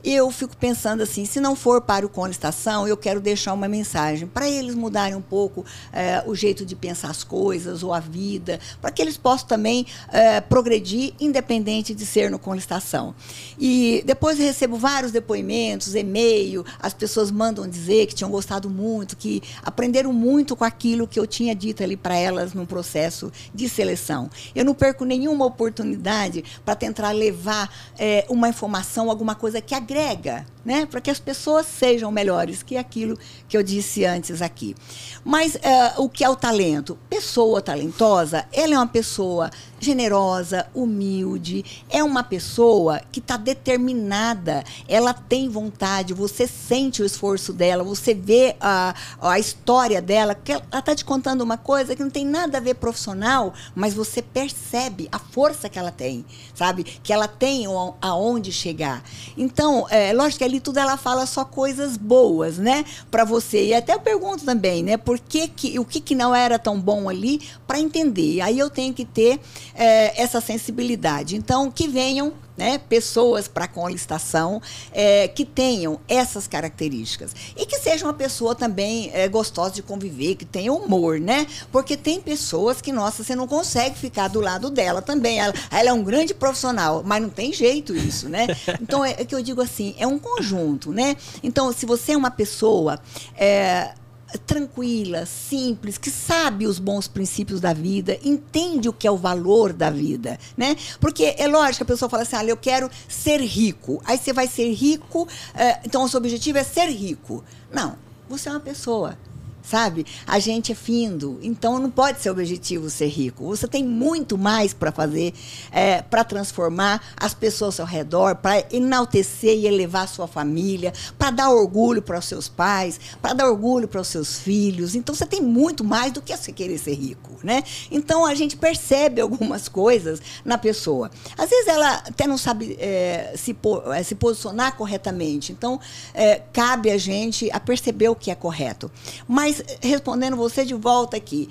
eu fico pensando assim, se não for para o Cone Estação, eu quero deixar uma mensagem para eles mudarem um pouco é, o jeito de pensar as coisas ou a vida, para que eles possam também é, progredir, independente de ser no Cone Estação. E depois recebo vários depoimentos, e-mail, as pessoas mandam dizer que tinham gostado muito, que aprenderam muito com aquilo que eu tinha dito ali para elas no processo de seleção. Eu não perco nenhuma oportunidade para tentar levar é, uma informação, alguma coisa que agregue agrega, né? Para que as pessoas sejam melhores, que é aquilo que eu disse antes aqui. Mas uh, o que é o talento? Pessoa talentosa, ela é uma pessoa generosa, humilde, é uma pessoa que está determinada, ela tem vontade, você sente o esforço dela, você vê a, a história dela, que ela está te contando uma coisa que não tem nada a ver profissional, mas você percebe a força que ela tem, sabe? Que ela tem aonde chegar. Então, é, lógico que ali tudo ela fala só coisas boas, né, para você. E até eu pergunto também, né, por que, que o que, que não era tão bom ali para entender. Aí eu tenho que ter é, essa sensibilidade. Então, que venham né, pessoas para com licitação é, que tenham essas características e que seja uma pessoa também é, gostosa de conviver, que tenha humor, né? Porque tem pessoas que, nossa, você não consegue ficar do lado dela também. Ela, ela é um grande profissional, mas não tem jeito isso, né? Então é, é que eu digo assim, é um conjunto, né? Então, se você é uma pessoa é, tranquila, simples, que sabe os bons princípios da vida, entende o que é o valor da vida, né? Porque é lógico que a pessoa fala assim, ah, eu quero ser rico. Aí você vai ser rico, eh, então o seu objetivo é ser rico. Não, você é uma pessoa sabe? A gente é findo, então não pode ser objetivo ser rico. Você tem muito mais para fazer, é, para transformar as pessoas ao redor, para enaltecer e elevar a sua família, para dar orgulho para os seus pais, para dar orgulho para os seus filhos. Então você tem muito mais do que você querer ser rico, né? Então a gente percebe algumas coisas na pessoa. Às vezes ela até não sabe é, se, é, se posicionar corretamente. Então é, cabe a gente a perceber o que é correto. Mas mas respondendo você de volta aqui,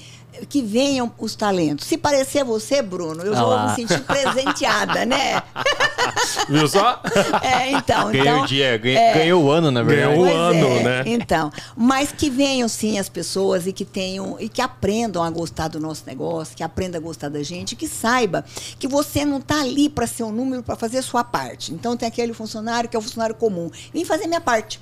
que venham os talentos. Se parecer você, Bruno, eu vou me sentir presenteada, né? Viu só? É, então. Ganhou então, o dia, é, ganhou o ano, na verdade. Ganhou o ano, é, né? Então, mas que venham sim as pessoas e que tenham e que aprendam a gostar do nosso negócio, que aprendam a gostar da gente, que saiba que você não está ali para ser um número para fazer a sua parte. Então tem aquele funcionário que é o funcionário comum. Vim fazer minha parte.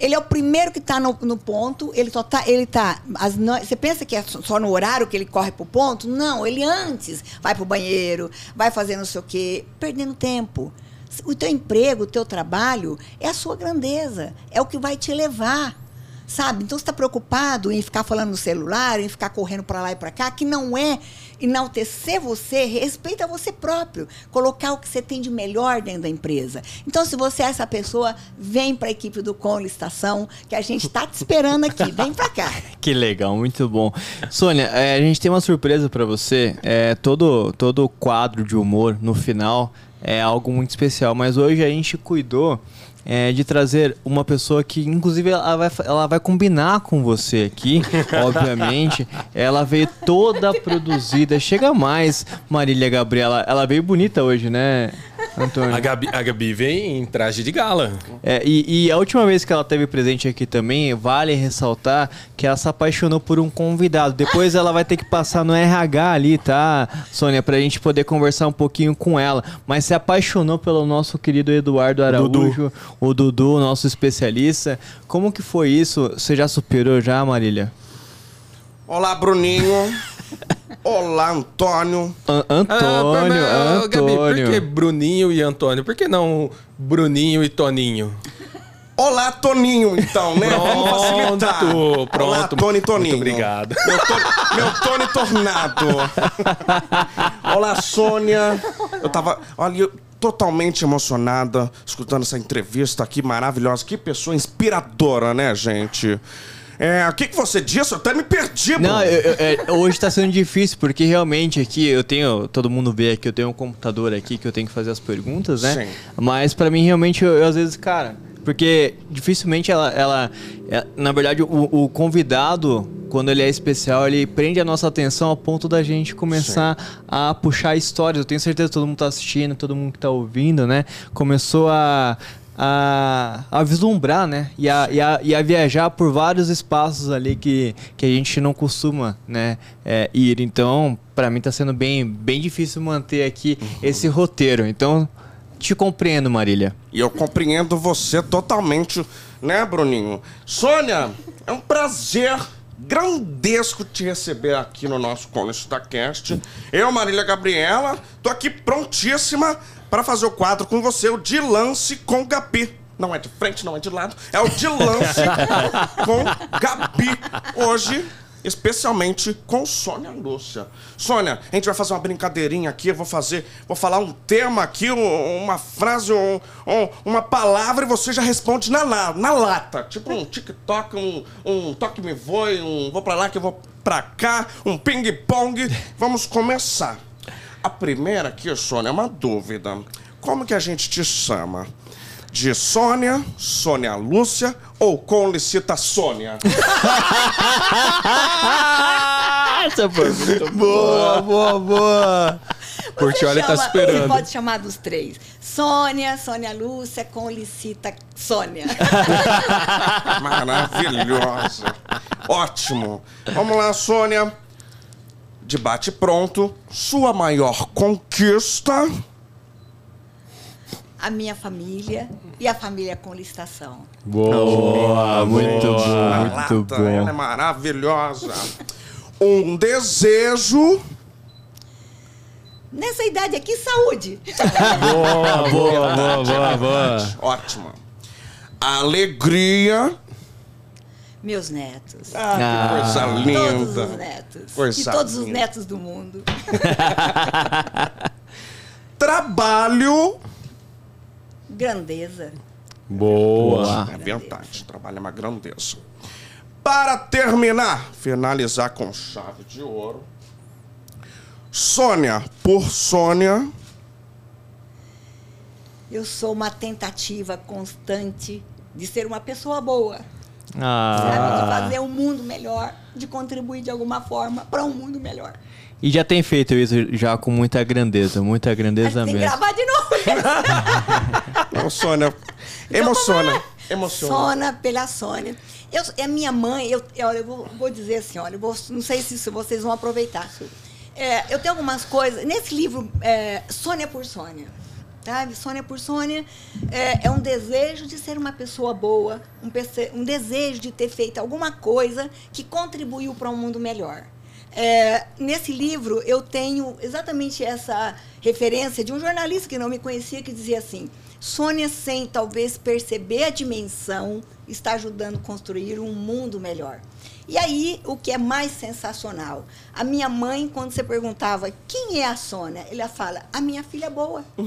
Ele é o primeiro que está no, no, ponto, ele só tá, ele tá. As, você pensa que é só no horário que ele corre pro ponto? Não, ele antes vai pro banheiro, vai fazer não sei o quê, perdendo tempo. O teu emprego, o teu trabalho é a sua grandeza, é o que vai te levar sabe? Então você está preocupado em ficar falando no celular, em ficar correndo para lá e para cá, que não é enaltecer você, respeita você próprio, colocar o que você tem de melhor dentro da empresa. Então, se você é essa pessoa, vem para a equipe do Com que a gente está te esperando aqui, vem para cá. que legal, muito bom. Sônia, é, a gente tem uma surpresa para você. É, todo todo quadro de humor no final é algo muito especial, mas hoje a gente cuidou é, de trazer uma pessoa que, inclusive, ela vai, ela vai combinar com você aqui, obviamente. Ela veio toda produzida. Chega mais, Marília Gabriela. Ela veio bonita hoje, né? Antônio. A Gabi, a Gabi vem em traje de gala. É, e, e, a última vez que ela teve presente aqui também, vale ressaltar que ela se apaixonou por um convidado. Depois ela vai ter que passar no RH ali, tá, Sônia? Pra gente poder conversar um pouquinho com ela. Mas se apaixonou pelo nosso querido Eduardo Araújo, Dudu. o Dudu, nosso especialista. Como que foi isso? Você já superou já, Marília? Olá, Bruninho. Olá, Antônio. A Antônio, ah, Antônio. Gabi, por que Bruninho e Antônio? Por que não Bruninho e Toninho? Olá, Toninho, então, né? Pronto, Vamos facilitar. Pronto. Olá, Tony e Toninho. Muito obrigado. Meu, Tony, meu Tony Tornado. Olá, Sônia. Eu tava... Olha, eu totalmente emocionada escutando essa entrevista aqui maravilhosa. Que pessoa inspiradora, né, gente? É, o que, que você disse? Eu até me perdi, Não, eu, eu, é, hoje tá sendo difícil, porque realmente aqui eu tenho. Todo mundo vê aqui, eu tenho um computador aqui que eu tenho que fazer as perguntas, né? Sim. Mas para mim, realmente, eu, eu, às vezes, cara. Porque dificilmente ela. ela é, na verdade, o, o, convidado, quando ele é especial, ele prende a nossa atenção ao ponto da gente começar Sim. a puxar histórias. Eu tenho certeza que todo mundo tá assistindo, todo mundo que tá ouvindo, né? Começou a, a, a vislumbrar, né? E a, e, a, e a viajar por vários espaços ali que, que a gente não costuma né, é, ir. Então, para mim está sendo bem, bem difícil manter aqui uhum. esse roteiro. Então, te compreendo, Marília. E eu compreendo você totalmente, né, Bruninho? Sônia, é um prazer grandesco te receber aqui no nosso Colista Cast. Eu, Marília Gabriela, tô aqui prontíssima para fazer o quadro com você, o de lance com Gabi. Não é de frente, não é de lado. É o de lance com Gabi. Hoje, especialmente com Sônia Lúcia. Sônia, a gente vai fazer uma brincadeirinha aqui. Eu vou fazer, vou falar um tema aqui, um- uma frase, um- um- uma palavra e você já responde na, la- na lata. Tipo um TikTok, um, um toque me voe, um vou pra lá que eu vou pra cá, um ping-pong. Vamos começar. A primeira aqui, Sônia, é uma dúvida. Como que a gente te chama? De Sônia, Sônia Lúcia ou com licita Sônia? Essa foi muito boa, boa, boa. Portiolli tá chama- esperando. Você pode chamar dos três. Sônia, Sônia Lúcia, com licita Sônia. Maravilhosa. Ótimo. Vamos lá, Sônia. Debate pronto. Sua maior conquista. A minha família e a família com licitação. Boa, muito bom, A muito lata, Ela é bom. maravilhosa. Um desejo. Nessa idade aqui, saúde. Boa, boa, boa, boa, boa. Ótima. Alegria. Meus netos. Ah, que Ah. coisa Todos linda. os netos. Coisa e todos os linda. netos do mundo. Trabalho. Grandeza. Boa. É verdade, trabalho é uma grandeza. Para terminar, finalizar com chave de ouro. Sônia, por Sônia. Eu sou uma tentativa constante de ser uma pessoa boa. Sabe? De Ah, fazer um mundo melhor, de contribuir de alguma forma para um mundo melhor. e já tem feito isso já com muita grandeza, muita Mas grandeza tem que mesmo. gravar de novo. Não, Sônia. Emociona. Emociona. Sônia pela Sônia. Eu, é minha mãe, eu, eu, olha, eu vou, vou dizer assim, olha, eu vou- não sei se isso vocês vão aproveitar. É, eu tenho algumas coisas. Nesse livro, é, Sônia por Sônia. Sabe? Sônia por Sônia é, é um desejo de ser uma pessoa boa, um, um desejo de ter feito alguma coisa que contribuiu para um mundo melhor. É, nesse livro, eu tenho exatamente essa referência de um jornalista que não me conhecia, que dizia assim: Sônia, sem talvez perceber a dimensão, está ajudando a construir um mundo melhor. E aí, o que é mais sensacional? A minha mãe, quando você perguntava quem é a Sônia, ela fala: a minha filha boa.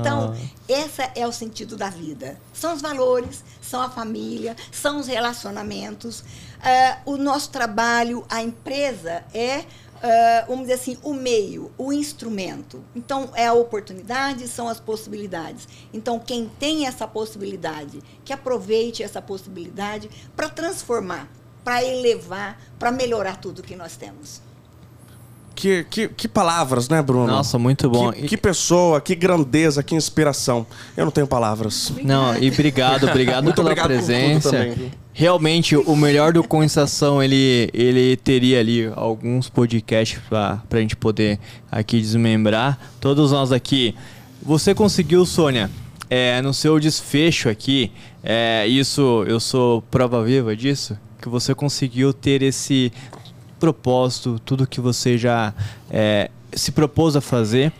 Então, esse é o sentido da vida. São os valores, são a família, são os relacionamentos. Ah, o nosso trabalho, a empresa é, ah, vamos dizer assim, o meio, o instrumento. Então, é a oportunidade, são as possibilidades. Então, quem tem essa possibilidade, que aproveite essa possibilidade para transformar, para elevar, para melhorar tudo que nós temos. Que, que, que palavras, né, Bruno? Nossa, muito bom. Que, que pessoa, que grandeza, que inspiração. Eu não tenho palavras. Não, e obrigado, obrigado pela obrigado presença. Realmente, o melhor do Condensação, ele, ele teria ali alguns podcasts pra, pra gente poder aqui desmembrar. Todos nós aqui. Você conseguiu, Sônia, é, no seu desfecho aqui, é, isso, eu sou prova viva disso, que você conseguiu ter esse propósito, tudo que você já é, se propôs a fazer.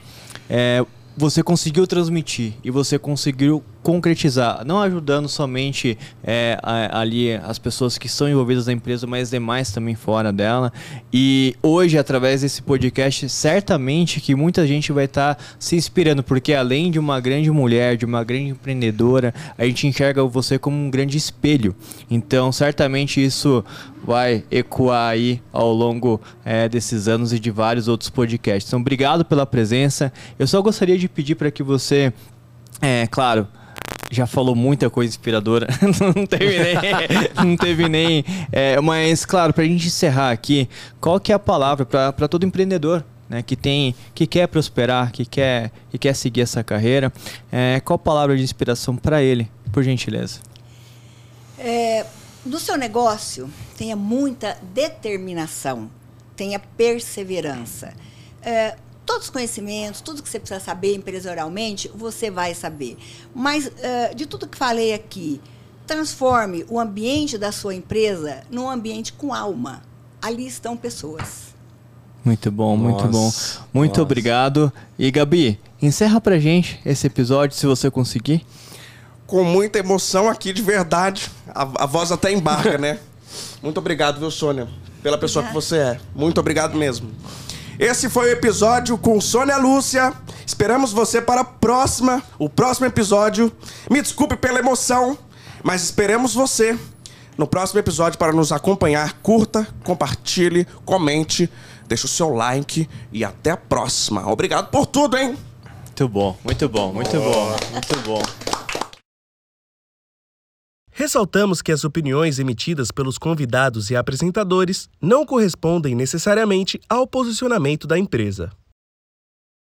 É, você conseguiu transmitir e você conseguiu concretizar, não ajudando somente é, a- ali as pessoas que são envolvidas na empresa, mas demais também fora dela. E hoje, através desse podcast, certamente que muita gente vai estar se inspirando, porque além de uma grande mulher, de uma grande empreendedora, a gente enxerga você como um grande espelho. Então, certamente isso vai ecoar aí ao longo é, desses anos e de vários outros podcasts. Então, obrigado pela presença. Eu só gostaria de pedir para que você, é claro, já falou muita coisa inspiradora, não teve nem, não teve nem é, mas claro, para a gente encerrar aqui, qual que é a palavra para todo empreendedor? Né, que tem que quer prosperar que quer que quer seguir essa carreira é, qual palavra de inspiração para ele por gentileza É, no seu negócio, tenha muita determinação, tenha perseverança. É, todos os conhecimentos, tudo que você precisa saber empresarialmente, você vai saber. Mas, é, de tudo que falei aqui, transforme o ambiente da sua empresa num ambiente com alma. Ali estão pessoas. Muito bom, muito bom. Nossa, Muito nossa. obrigado. E Gabi, encerra pra gente esse episódio se você conseguir. com muita emoção aqui, de verdade. A, a voz até embarca, né? Muito obrigado, viu, Sônia? Pela pessoa que você é. Muito obrigado mesmo. Esse foi o episódio com Sônia Lúcia. Esperamos você para a próxima, o próximo episódio. Me desculpe pela emoção, mas esperamos você no próximo episódio para nos acompanhar. Curta, compartilhe, comente, deixe o seu like e até a próxima. Obrigado por tudo, hein? Muito bom, muito bom, muito bom, muito bom. Ressaltamos que as opiniões emitidas pelos convidados e apresentadores não correspondem necessariamente ao posicionamento da empresa.